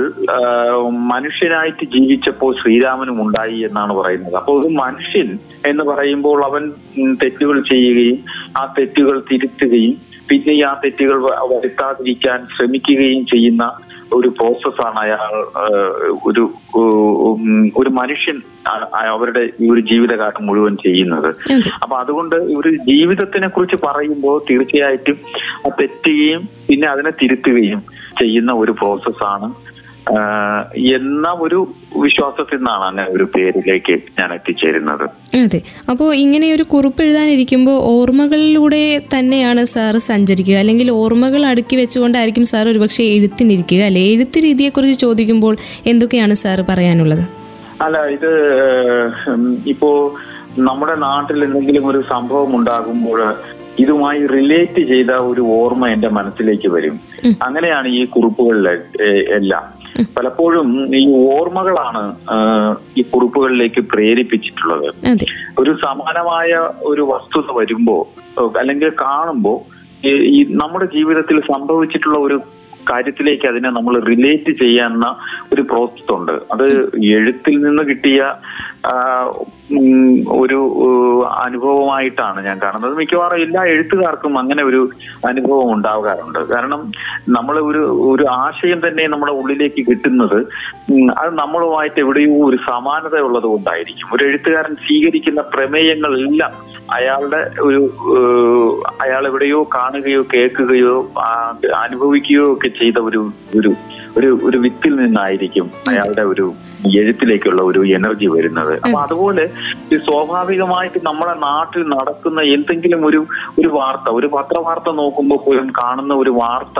മനുഷ്യനായിട്ട് ജീവിച്ചപ്പോൾ ശ്രീരാമനും ഉണ്ടായി എന്നാണ് പറയുന്നത്. അപ്പോൾ ഒരു മനുഷ്യൻ എന്ന് പറയുമ്പോൾ അവൻ തെറ്റുകൾ ചെയ്യുകയും ആ തെറ്റുകൾ തിരുത്തുകയും പിന്നെ ആ തെറ്റുകൾ വരുത്താതിരിക്കാൻ ശ്രമിക്കുകയും ചെയ്യുന്ന ഒരു പ്രോസസ്സാണ് അയാൾ ഒരു ഒരു മനുഷ്യൻ അവരുടെ ഈ ഒരു ജീവിതകാലം മുഴുവൻ ചെയ്യുന്നത്. അപ്പൊ അതുകൊണ്ട് ഒരു ജീവിതത്തിനെ കുറിച്ച് പറയുമ്പോൾ തീർച്ചയായിട്ടും തെറ്റുകയും പിന്നെ അതിനെ തിരുത്തുകയും ചെയ്യുന്ന ഒരു പ്രോസസ്സാണ് എന്ന ഒരു വിശ്വാസത്തിൽ നിന്നാണ് അങ്ങനെ ഒരു പേരിലേക്ക് ഞാൻ എത്തിച്ചേരുന്നത്. അതെ. അപ്പോൾ ഇങ്ങനെ ഒരു കുറിപ്പ് എഴുതാനിരിക്കുമ്പോൾ ഓർമ്മകളിലൂടെ തന്നെയാണ് സാർ സഞ്ചരിക്കുക. അല്ലെങ്കിൽ ഓർമ്മകൾ അടുക്കി വെച്ചുകൊണ്ടായിരിക്കും സാർ ഒരുപക്ഷെ എഴുത്തിനിരിക്കുക. അല്ലെ? എഴുത്ത് രീതിയെക്കുറിച്ച് ചോദിക്കുമ്പോൾ എന്തൊക്കെയാണ് സാർ പറയാനുള്ളത്? അല്ല ഇത് ഇപ്പോ നമ്മുടെ നാട്ടിൽ എന്തെങ്കിലും ഒരു സംഭവം ഉണ്ടാകുമ്പോൾ ഇതുമായി റിലേറ്റ് ചെയ്ത ഒരു ഓർമ്മ എന്റെ മനസ്സിലേക്ക് വരും. അങ്ങനെയാണ് ഈ കുറിപ്പുകളിലെ എല്ലാം. പലപ്പോഴും ഈ ഓർമ്മകളാണ് ഈ കുറിപ്പുകളിലേക്ക് പ്രേരിപ്പിച്ചിട്ടുള്ളത്. ഒരു സമാനമായ ഒരു വസ്തുത വരുമ്പോ അല്ലെങ്കിൽ കാണുമ്പോ ഈ നമ്മുടെ ജീവിതത്തിൽ സംഭവിച്ചിട്ടുള്ള ഒരു കാര്യത്തിലേക്ക് അതിനെ നമ്മൾ റിലേറ്റ് ചെയ്യാവുന്ന ഒരു പ്രോസസ് ഉണ്ട് അത് എഴുത്തിൽ നിന്ന് കിട്ടിയ ഒരു അനുഭവമായിട്ടാണ് ഞാൻ കാണുന്നത്. മിക്കവാറും എല്ലാ എഴുത്തുകാർക്കും അങ്ങനെ ഒരു അനുഭവം ഉണ്ടാകാറുണ്ട്. കാരണം നമ്മൾ ഒരു ഒരു ആശയം തന്നെ നമ്മുടെ ഉള്ളിലേക്ക് കിട്ടുന്നത് അത് നമ്മളുമായിട്ട് എവിടെയോ ഒരു സമാനത ഉള്ളത് കൊണ്ടായിരിക്കും. ഒരു എഴുത്തുകാരൻ സ്വീകരിക്കുന്ന പ്രമേയങ്ങളെല്ലാം അയാളുടെ ഒരു അയാൾ എവിടെയോ കാണുകയോ കേൾക്കുകയോ അനുഭവിക്കുകയോ ഒക്കെ ചെയ്ത ഒരു ഒരു ഒരു ഒരു വിത്തിൽ നിന്നായിരിക്കും അയാളുടെ ഒരു എഴുത്തിലേക്കുള്ള ഒരു എനർജി വരുന്നത്. അപ്പൊ അതുപോലെ ഈ സ്വാഭാവികമായിട്ട് നമ്മുടെ നാട്ടിൽ നടക്കുന്ന എന്തെങ്കിലും ഒരു ഒരു വാർത്ത ഒരു പത്രവാർത്ത നോക്കുമ്പോൾ പോലും കാണുന്ന ഒരു വാർത്ത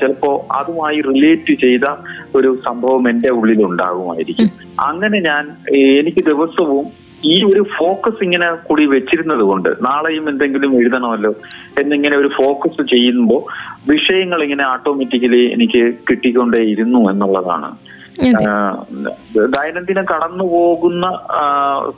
ചിലപ്പോ അതുമായി റിലേറ്റ് ചെയ്ത ഒരു സംഭവം എന്റെ ഉള്ളിൽ ഉണ്ടാകുമായിരിക്കും അങ്ങനെ ഞാൻ എനിക്ക് ദിവസവും ഈ ഒരു ഫോക്കസ് ഇങ്ങനെ കൂടി വെച്ചിരുന്നത് കൊണ്ട് നാളെയും എന്തെങ്കിലും എഴുതണമല്ലോ എന്നിങ്ങനെ ഒരു ഫോക്കസ് ചെയ്യുമ്പോൾ വിഷയങ്ങൾ ഇങ്ങനെ ഓട്ടോമാറ്റിക്കലി എനിക്ക് കിട്ടിക്കൊണ്ടേ ഇരുന്നു എന്നുള്ളതാണ്. ദൈനംദിനം കടന്നു പോകുന്ന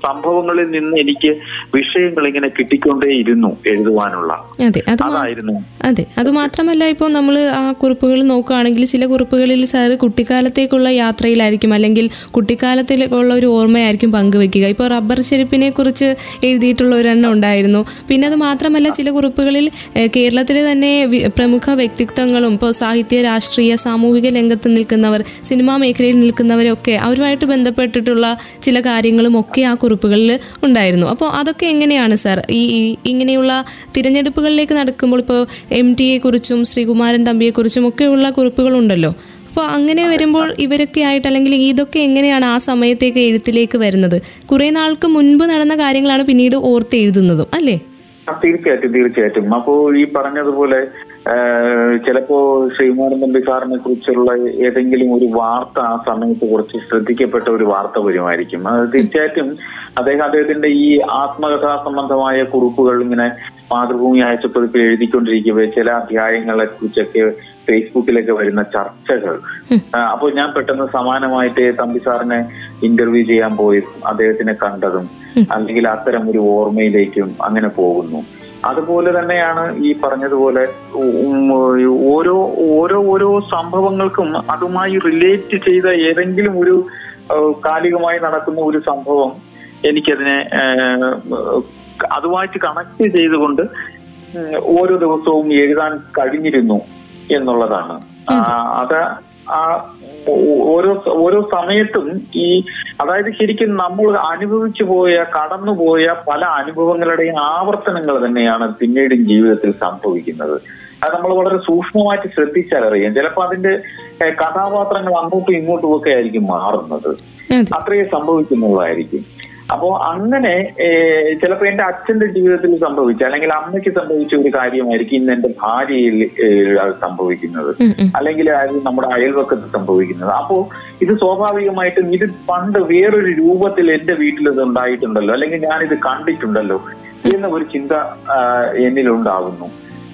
സംഭവങ്ങളിൽ നിന്ന് എനിക്ക് വിഷയങ്ങൾ ഇങ്ങനെ കിട്ടിക്കൊണ്ടേയിരുന്നു എഴുതുവാനുള്ള. അതെ അതായിരുന്നു. അതെ അത് മാത്രമല്ല ഇപ്പോൾ നമ്മൾ ആ കുറിപ്പുകൾ നോക്കുകയാണെങ്കിൽ ചില കുറിപ്പുകളിൽ സാറ് കുട്ടിക്കാലത്തേക്കുള്ള യാത്രയിലായിരിക്കും അല്ലെങ്കിൽ കുട്ടിക്കാലത്തിലുള്ള ഒരു ഓർമ്മയായിരിക്കും പങ്കുവെക്കുക. ഇപ്പോൾ റബ്ബർ ചെരുപ്പിനെ കുറിച്ച് എഴുതിയിട്ടുള്ള ഒരെണ്ണം ഉണ്ടായിരുന്നു. പിന്നെ അത് മാത്രമല്ല ചില കുറിപ്പുകളിൽ കേരളത്തിലെ തന്നെ പ്രമുഖ വ്യക്തിത്വങ്ങളും ഇപ്പോൾ സാഹിത്യ രാഷ്ട്രീയ സാമൂഹിക രംഗത്ത് നിൽക്കുന്നവർ സിനിമാ മേഖലയിൽ നിൽക്കുന്നവരൊക്കെ അവരുമായിട്ട് ബന്ധപ്പെട്ടിട്ടുള്ള ചില കാര്യങ്ങളും ഒക്കെ ആ കുറിപ്പുകളിൽ ഉണ്ടായിരുന്നു. അപ്പോൾ അതൊക്കെ എങ്ങനെയാണ് സാർ? ഈ ഇങ്ങനെയുള്ള തിരഞ്ഞെടുപ്പുകളിലേക്ക് നടക്കുമ്പോൾ ഇപ്പോൾ എം ടിയെ കുറിച്ചും ശ്രീകുമാരൻ തമ്പിയെക്കുറിച്ചും ഒക്കെയുള്ള കുറിപ്പുകളുണ്ടല്ലോ. അപ്പോൾ അങ്ങനെ വരുമ്പോൾ ഇവരൊക്കെ ആയിട്ട് അല്ലെങ്കിൽ ഇതൊക്കെ എങ്ങനെയാണ് ആ സമയത്തേക്ക് എഴുത്തിലേക്ക് വരുന്നത്? കുറേ നാൾക്ക് മുൻപ് നടന്ന കാര്യങ്ങളാണ് പിന്നീട് ഓർത്ത് എഴുതുന്നതും അല്ലേ? തീർച്ചയായിട്ടും തീർച്ചയായിട്ടും. അപ്പോൾ ഈ പറഞ്ഞതുപോലെ ചിലപ്പോ ശ്രീകുമാരൻ തമ്പി സാറിനെ കുറിച്ചുള്ള ഏതെങ്കിലും ഒരു വാർത്ത ആ സമയത്ത് കുറച്ച് ശ്രദ്ധിക്കപ്പെട്ട ഒരു വാർത്ത വരുമായിരിക്കും. അത് തീർച്ചയായിട്ടും അദ്ദേഹം അദ്ദേഹത്തിന്റെ ഈ ആത്മകഥാ സംബന്ധമായ കുറിപ്പുകൾ ഇങ്ങനെ മാതൃഭൂമി ആഴ്ചപ്പതിപ്പിൽ എഴുതിക്കൊണ്ടിരിക്കവേ ചില അധ്യായങ്ങളെ കുറിച്ചൊക്കെ ഫേസ്ബുക്കിലൊക്കെ വരുന്ന ചർച്ചകൾ. അപ്പോൾ ഞാൻ പെട്ടെന്ന് സമാനമായിട്ട് തമ്പി സാറിനെ ഇന്റർവ്യൂ ചെയ്യാൻ പോയി അദ്ദേഹത്തിനെ കണ്ടതും അല്ലെങ്കിൽ അത്തരം ഒരു ഓർമ്മയിലേക്കും അങ്ങനെ പോകുന്നു. അതുപോലെ തന്നെയാണ് ഈ പറഞ്ഞതുപോലെ ഓരോ ഓരോ ഓരോ സംഭവങ്ങൾക്കും അതുമായി റിലേറ്റ് ചെയ്ത ഏതെങ്കിലും ഒരു കാലികമായി നടക്കുന്ന ഒരു സംഭവം എനിക്കതിനെ അതുമായിട്ട് കണക്ട് ചെയ്തുകൊണ്ട് ഓരോ ദിവസവും എഴുതാൻ കഴിഞ്ഞിരുന്നു എന്നുള്ളതാണ്. അത് ആ ഓരോ ഓരോ സമയത്തും ഈ അതായത് ശരിക്കും നമ്മൾ അനുഭവിച്ചു പോയ കടന്നുപോയ പല അനുഭവങ്ങളുടെയും ആവർത്തനങ്ങൾ തന്നെയാണ് പിന്നീടും ജീവിതത്തിൽ സംഭവിക്കുന്നത്. അത് നമ്മൾ വളരെ സൂക്ഷ്മമായിട്ട് ശ്രദ്ധിച്ചാൽ അറിയാം. ചിലപ്പോൾ അതിന്റെ കഥാപാത്രങ്ങൾ അങ്ങോട്ടും ഇങ്ങോട്ടും ഒക്കെ ആയിരിക്കും മാറുന്നത്. അതെ. അത്രയേ സംഭവിക്കുന്നുള്ളതായിരിക്കും അപ്പോ അങ്ങനെ ചിലപ്പോൾ ചിലപ്പോ എന്റെ അച്ഛന്റെ ജീവിതത്തിൽ സംഭവിച്ച അല്ലെങ്കിൽ അമ്മയ്ക്ക് സംഭവിച്ച ഒരു കാര്യമായിരിക്കും ഇന്ന് എന്റെ ഭാര്യയിൽ അത് സംഭവിക്കുന്നത്. അല്ലെങ്കിൽ അത് നമ്മുടെ അയൽവക്കത്ത് സംഭവിക്കുന്നത്. അപ്പോ ഇത് സ്വാഭാവികമായിട്ടും ഇത് പണ്ട് വേറൊരു രൂപത്തിൽ എന്റെ വീട്ടിൽ ഇത് ഉണ്ടായിട്ടുണ്ടല്ലോ അല്ലെങ്കിൽ ഇത് കണ്ടിട്ടുണ്ടല്ലോ എന്ന ഒരു ചിന്ത എന്നിലുണ്ടാകുന്നു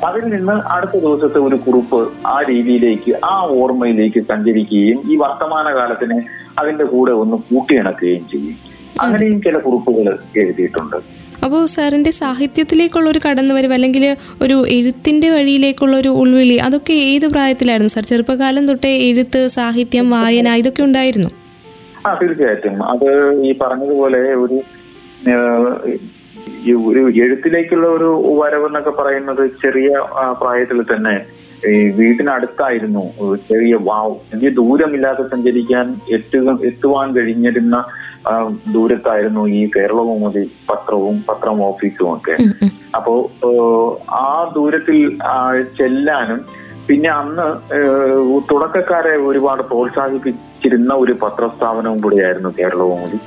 അതിൽ നിന്ന് അടുത്ത ദിവസത്തെ ഒരു കുറിപ്പ് ആ രീതിയിലേക്ക് ആ ഓർമ്മയിലേക്ക് സഞ്ചരിക്കുകയും ഈ വർത്തമാനകാലത്തിന് അതിന്റെ കൂടെ ഒന്ന് കൂട്ടിയിണക്കുകയും ചെയ്യും. അങ്ങനെയും ചില കുറിപ്പുകൾ എഴുതിയിട്ടുണ്ട്. അപ്പോൾ സാറിന്റെ സാഹിത്യത്തിലേക്കുള്ള ഒരു കടന്നുവരവ് അല്ലെങ്കിൽ ഒരു എഴുത്തിന്റെ വഴിയിലേക്കുള്ള ഒരു ഉൾവിളി അതൊക്കെ ഏത് പ്രായത്തിലായിരുന്നു സാർ? ചെറുപ്പകാലം തൊട്ടേ എഴുത്ത് സാഹിത്യം വായന ഇതൊക്കെ ഉണ്ടായിരുന്നു? ആ തീർച്ചയായിട്ടും. അത് ഈ പറഞ്ഞതുപോലെ ഒരു ഒരു എഴുത്തിലേക്കുള്ള ഒരു വരവെന്നൊക്കെ പറയുന്നത് ചെറിയ പ്രായത്തിൽ തന്നെ ഈ വീടിനടുത്തായിരുന്നു. ചെറിയ വാവ്. വലിയ ദൂരമില്ലാതെ സഞ്ചരിക്കാൻ എത്തുക എത്തുവാൻ കഴിഞ്ഞിരുന്ന ദൂരത്തായിരുന്നു ഈ കേരളകൗമുദി പത്രവും പത്രം ഓഫീസും ഒക്കെ. അപ്പോ ആ ദൂരത്തിൽ ചെല്ലാനും പിന്നെ അന്ന് തുടക്കക്കാരെ ഒരുപാട് പ്രോത്സാഹിപ്പിച്ചിരുന്ന ഒരു പത്രസ്ഥാപനവും കൂടിയായിരുന്നു കേരളകൗമുദി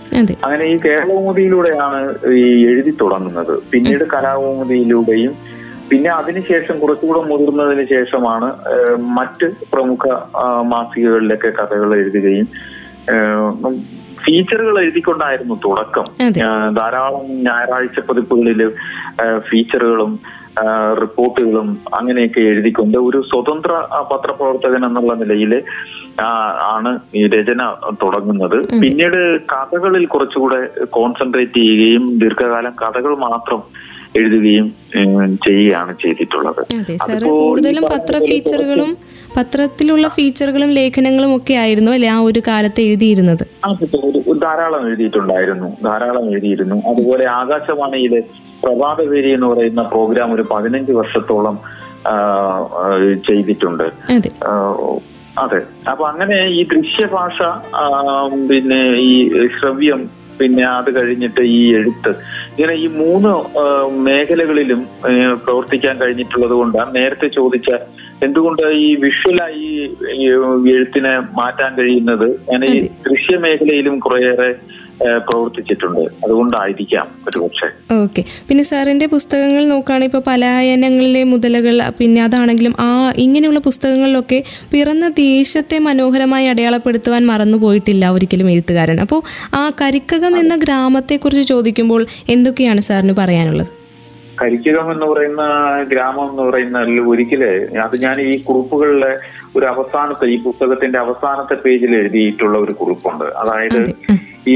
അങ്ങനെ ഈ കേരളകൗമുദിയിലൂടെയാണ് ഈ എഴുതി തുടങ്ങുന്നത്. പിന്നീട് കലാകൗമുദിയിലൂടെയും പിന്നെ അതിനുശേഷം കുറച്ചുകൂടെ മുതിർന്നതിന് ശേഷമാണ് മറ്റ് പ്രമുഖ മാസികകളിലൊക്കെ കഥകൾ എഴുതുകയും ഫീച്ചറുകൾ എഴുതിക്കൊണ്ടായിരുന്നു തുടക്കം. ധാരാളം ഞായറാഴ്ച പതിപ്പുകളിൽ ഫീച്ചറുകളും റിപ്പോർട്ടുകളും അങ്ങനെയൊക്കെ എഴുതിക്കൊണ്ട് ഒരു സ്വതന്ത്ര പത്രപ്രവർത്തകൻ എന്നുള്ള നിലയിൽ ആണ് ഈ രചന തുടങ്ങുന്നത്. പിന്നീട് കഥകളിൽ കുറച്ചുകൂടെ കോൺസെൻട്രേറ്റ് ചെയ്യുകയും ദീർഘകാലം കഥകൾ മാത്രം എഴുതുകയും ചെയ്യുകയാണ് ചെയ്തിട്ടുള്ളത്. അതെ കൂടുതലും പത്ര ഫീച്ചറുകളും പത്രത്തിലുള്ള ഫീച്ചറുകളും ലേഖനങ്ങളും ഒക്കെ ആയിരുന്നു അല്ലെ ആ ഒരു കാലത്ത് എഴുതിയിരുന്നത്? ധാരാളം എഴുതിയിട്ടുണ്ടായിരുന്നു. ധാരാളം എഴുതിയിരുന്നു. അതുപോലെ ആകാശവാണിയിലെ പ്രഭാതവേരി എന്ന് പറയുന്ന പ്രോഗ്രാം ഒരു പതിനഞ്ച് വർഷത്തോളം ചെയ്തിട്ടുണ്ട്. അതെ. അപ്പൊ അങ്ങനെ ഈ ദൃശ്യഭാഷ പിന്നെ ഈ ശ്രവ്യം പിന്നെ അത് കഴിഞ്ഞിട്ട് ഈ എഴുത്ത് ഇങ്ങനെ ഈ മൂന്ന് മേഖലകളിലും പ്രവർത്തിക്കാൻ കഴിഞ്ഞിട്ടുള്ളത് കൊണ്ടാണ് നേരത്തെ ചോദിച്ച എന്തുകൊണ്ട് ഈ വിഷ്വലായി എഴുത്തിനെ മാറ്റാൻ കഴിയുന്നത് ഞാൻ ഈ. ദൃശ്യ മേഖലയിലും കുറേയേറെ പ്രവർത്തിച്ചിട്ടുണ്ട്. അതുകൊണ്ടായിരിക്കാം ഒരുപക്ഷെ. ഓക്കെ. പിന്നെ സാറിന്റെ പുസ്തകങ്ങൾ നോക്കുകയാണെങ്കിൽ ഇപ്പോൾ പലായനങ്ങളിലെ മുതലകൾ പിന്നെ അതാണെങ്കിലും ആ ഇങ്ങനെയുള്ള പുസ്തകങ്ങളിലൊക്കെ പിറന്ന ദേശത്തെ മനോഹരമായി അടയാളപ്പെടുത്തുവാൻ മറന്നുപോയിട്ടില്ല ഒരിക്കലും എഴുത്തുകാരൻ. അപ്പോൾ ആ കരിക്കകം എന്ന ഗ്രാമത്തെക്കുറിച്ച് ചോദിക്കുമ്പോൾ എന്തൊക്കെയാണ് സാറിന് പറയാനുള്ളത്? കരിക്കകം എന്ന് പറയുന്ന ഗ്രാമം എന്ന് പറയുന്ന ഒരിക്കൽ അത് ഞാൻ ഈ കുറിപ്പുകളിലെ ഒരു അവസാനത്തെ ഈ പുസ്തകത്തിന്റെ അവസാനത്തെ പേജിൽ എഴുതിയിട്ടുള്ള ഒരു കുറിപ്പുണ്ട്. അതായത് ഈ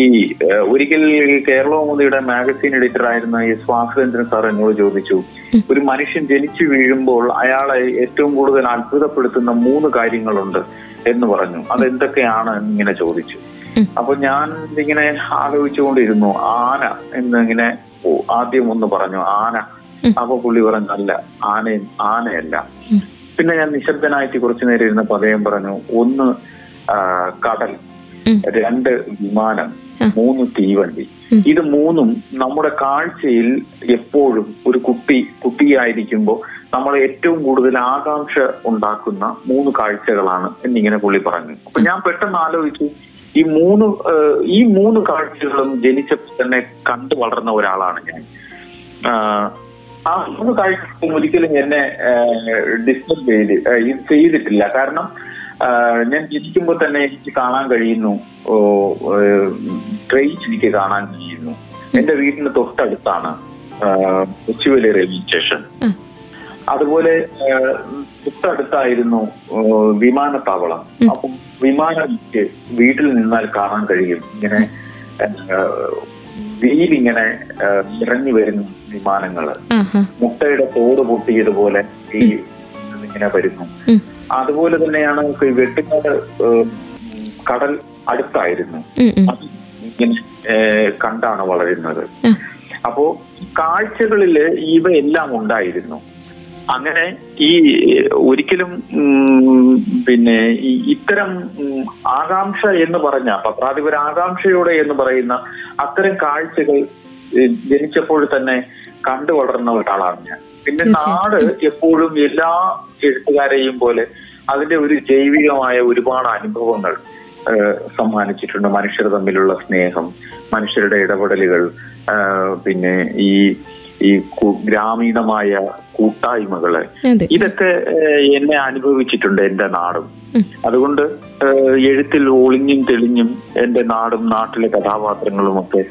ഒരിക്കൽ കേരളകൗമുദിയുടെ മാഗസിൻ എഡിറ്റർ ആയിരുന്ന ഈ സ്വാതന്ത്ര്യൻ സാർ എന്നോട് ചോദിച്ചു ഒരു മനുഷ്യൻ ജനിച്ചു വീഴുമ്പോൾ അയാളെ ഏറ്റവും കൂടുതൽ അത്ഭുതപ്പെടുത്തുന്ന മൂന്ന് കാര്യങ്ങളുണ്ട് എന്ന് പറഞ്ഞു അതെന്തൊക്കെയാണ് എന്നിങ്ങനെ ചോദിച്ചു. അപ്പൊ ഞാൻ ഇങ്ങനെ ആലോചിച്ചുകൊണ്ടിരുന്നു ആന എന്നിങ്ങനെ ആദ്യം ഒന്ന് പറഞ്ഞു ആന. അപ്പൊ പുള്ളി പറഞ്ഞു അല്ല ആന ആനയല്ല. പിന്നെ ഞാൻ നിശബ്ദനായിട്ട് കുറച്ചു നേരം ഇരുന്നപ്പോ അദ്ദേഹം പറഞ്ഞു ഒന്ന് കടൽ. രണ്ട് വിമാനം മൂന്ന് തീവണ്ടി. ഇത് മൂന്നും നമ്മുടെ കാഴ്ചയിൽ എപ്പോഴും ഒരു കുട്ടി കുട്ടിയായിരിക്കുമ്പോൾ നമ്മൾ ഏറ്റവും കൂടുതൽ ആകാംക്ഷ ഉണ്ടാക്കുന്ന മൂന്ന് കാഴ്ചകളാണ് എന്നിങ്ങനെ പുള്ളി പറഞ്ഞു. അപ്പൊ ഞാൻ പെട്ടെന്ന് ആലോചിച്ചു ഈ മൂന്ന് ഈ മൂന്ന് കാഴ്ചകളും ജനിച്ചപ്പോൾ തന്നെ കണ്ടു വളർന്ന ഒരാളാണ് ഞാൻ. ആ മൂന്ന് കാഴ്ചകളും ഒരിക്കലും എന്നെ ഡിസ്റ്റർബ് ചെയ്ത് ചെയ്തിട്ടില്ല. കാരണം ഞാൻ ചിരിക്കുമ്പോൾ തന്നെ എനിക്ക് കാണാൻ കഴിയുന്നു. ട്രെയിൻ എനിക്ക് കാണാൻ കഴിയുന്നു. എന്റെ വീടിന് തൊട്ടടുത്താണ് കൊച്ചുവേലി റെയിൽവേ സ്റ്റേഷൻ. അതുപോലെ തൊട്ടടുത്തായിരുന്നു വിമാനത്താവളം. അപ്പം വിമാനം എനിക്ക് വീട്ടിൽ നിന്നാൽ കാണാൻ കഴിയും. ഇങ്ങനെ വെയിലിങ്ങനെ ഇറങ്ങി വരുന്ന വിമാനങ്ങൾ. മുട്ടയുടെ തോട് പൊട്ടിയതുപോലെ ഈ ഇങ്ങനെ വരുന്നു. അതുപോലെ തന്നെയാണ് ഈ വെട്ടുകാട് കടൽ അടുത്തായിരുന്നു. കണ്ടാണ് വളരുന്നത്. അപ്പോ കാഴ്ചകളിൽ ഇവയെല്ലാം ഉണ്ടായിരുന്നു. അങ്ങനെ ഈ ഒരിക്കലും പിന്നെ ഇത്തരം ആകാംക്ഷ എന്ന് പറഞ്ഞ പത്രാധിപർ ആകാംക്ഷയോടെ എന്ന് പറയുന്ന അത്തരം കാഴ്ചകൾ ജനിച്ചപ്പോൾ തന്നെ കണ്ടു വളർന്ന ഒരാളാണ് ഞാൻ. പിന്നെ നാട് എപ്പോഴും എല്ലാ എഴുത്തുകാരെയും പോലെ അതിന്റെ ഒരു ജൈവികമായ ഒരുപാട് അനുഭവങ്ങൾ സമ്മാനിച്ചിട്ടുണ്ട്. മനുഷ്യർ തമ്മിലുള്ള സ്നേഹം മനുഷ്യരുടെ ഇടപെടലുകൾ പിന്നെ ഈ ഈ ഗ്രാമീണമായ കൂട്ടായ്മകൾ ഇതൊക്കെ എന്നെ അനുഭവിച്ചിട്ടുണ്ട് എന്റെ നാടും. അതുകൊണ്ട് എഴുത്തിൽ ഒളിഞ്ഞും തെളിഞ്ഞും എന്റെ നാടും നാട്ടിലെ കഥാപാത്രങ്ങളും ഒക്കെ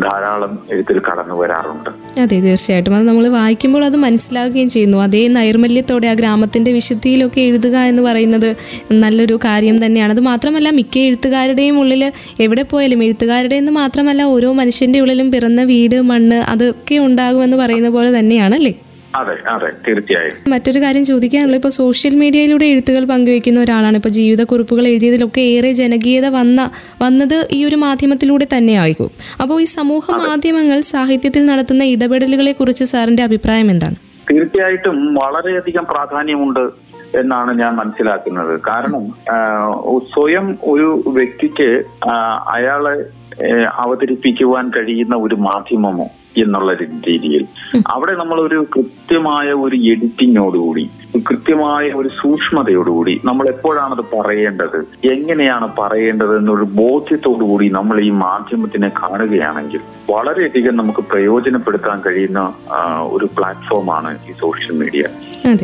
ധാരാളം എഴുത്തിൽ കടന്നു വരാറുണ്ട്. അതെ തീർച്ചയായിട്ടും. അത് നമ്മൾ വായിക്കുമ്പോൾ അത് മനസ്സിലാവുകയും ചെയ്യുന്നു. അതേ നൈർമല്യത്തോടെ ആ ഗ്രാമത്തിന്റെ വിശുദ്ധിയിലൊക്കെ എഴുതുക എന്ന് പറയുന്നത് നല്ലൊരു കാര്യം തന്നെയാണ്. അത് മാത്രമല്ല മിക്ക എഴുത്തുകാരുടെയും ഉള്ളിൽ എവിടെ പോയാലും എഴുത്തുകാരുടെ എന്ന് മാത്രമല്ല ഓരോ മനുഷ്യന്റെ ഉള്ളിലും പിറന്ന വീട് മണ്ണ് അതൊക്കെ ഉണ്ടാകുമെന്ന് പറയുന്ന പോലെ തന്നെയാണ് അല്ലേ? അതെ അതെ തീർച്ചയായും. മറ്റൊരു കാര്യം ചോദിക്കാനുള്ളത് ഇപ്പോൾ സോഷ്യൽ മീഡിയയിലൂടെ എഴുത്തുകൾ പങ്കുവയ്ക്കുന്ന ഒരാളാണ്. ഇപ്പോൾ ജീവിതക്കുറിപ്പുകൾ എഴുതിയതിലൊക്കെ ഏറെ ജനകീയത വന്ന വന്നത് ഈ ഒരു മാധ്യമത്തിലൂടെ തന്നെയായിരിക്കും. അപ്പോൾ ഈ സമൂഹ മാധ്യമങ്ങൾ സാഹിത്യത്തിൽ നടത്തുന്ന ഇടപെടലുകളെ കുറിച്ച് സാറിന്റെ അഭിപ്രായം എന്താണ്? തീർച്ചയായിട്ടും വളരെയധികം പ്രാധാന്യമുണ്ട് എന്നാണ് ഞാൻ മനസ്സിലാക്കുന്നത്. കാരണം സ്വയം ഒരു വ്യക്തിക്ക് അയാളെ അവതരിപ്പിക്കുവാൻ കഴിയുന്ന ഒരു മാധ്യമമോ എന്നുള്ള രീതിയിൽ. അവിടെ നമ്മൾ ഒരു കൃത്യമായ ഒരു എഡിറ്റിങ്ങോടുകൂടി കൃത്യമായ ഒരു സൂക്ഷ്മതയോടുകൂടി നമ്മൾ എപ്പോഴാണത് പറയേണ്ടത് എങ്ങനെയാണ് പറയേണ്ടത് എന്നൊരു ബോധ്യത്തോടുകൂടി നമ്മൾ ഈ മാധ്യമത്തിനെ കാണുകയാണെങ്കിൽ വളരെയധികം നമുക്ക് പ്രയോജനപ്പെടുത്താൻ കഴിയുന്ന ഒരു പ്ലാറ്റ്ഫോമാണ് ഈ സോഷ്യൽ മീഡിയ.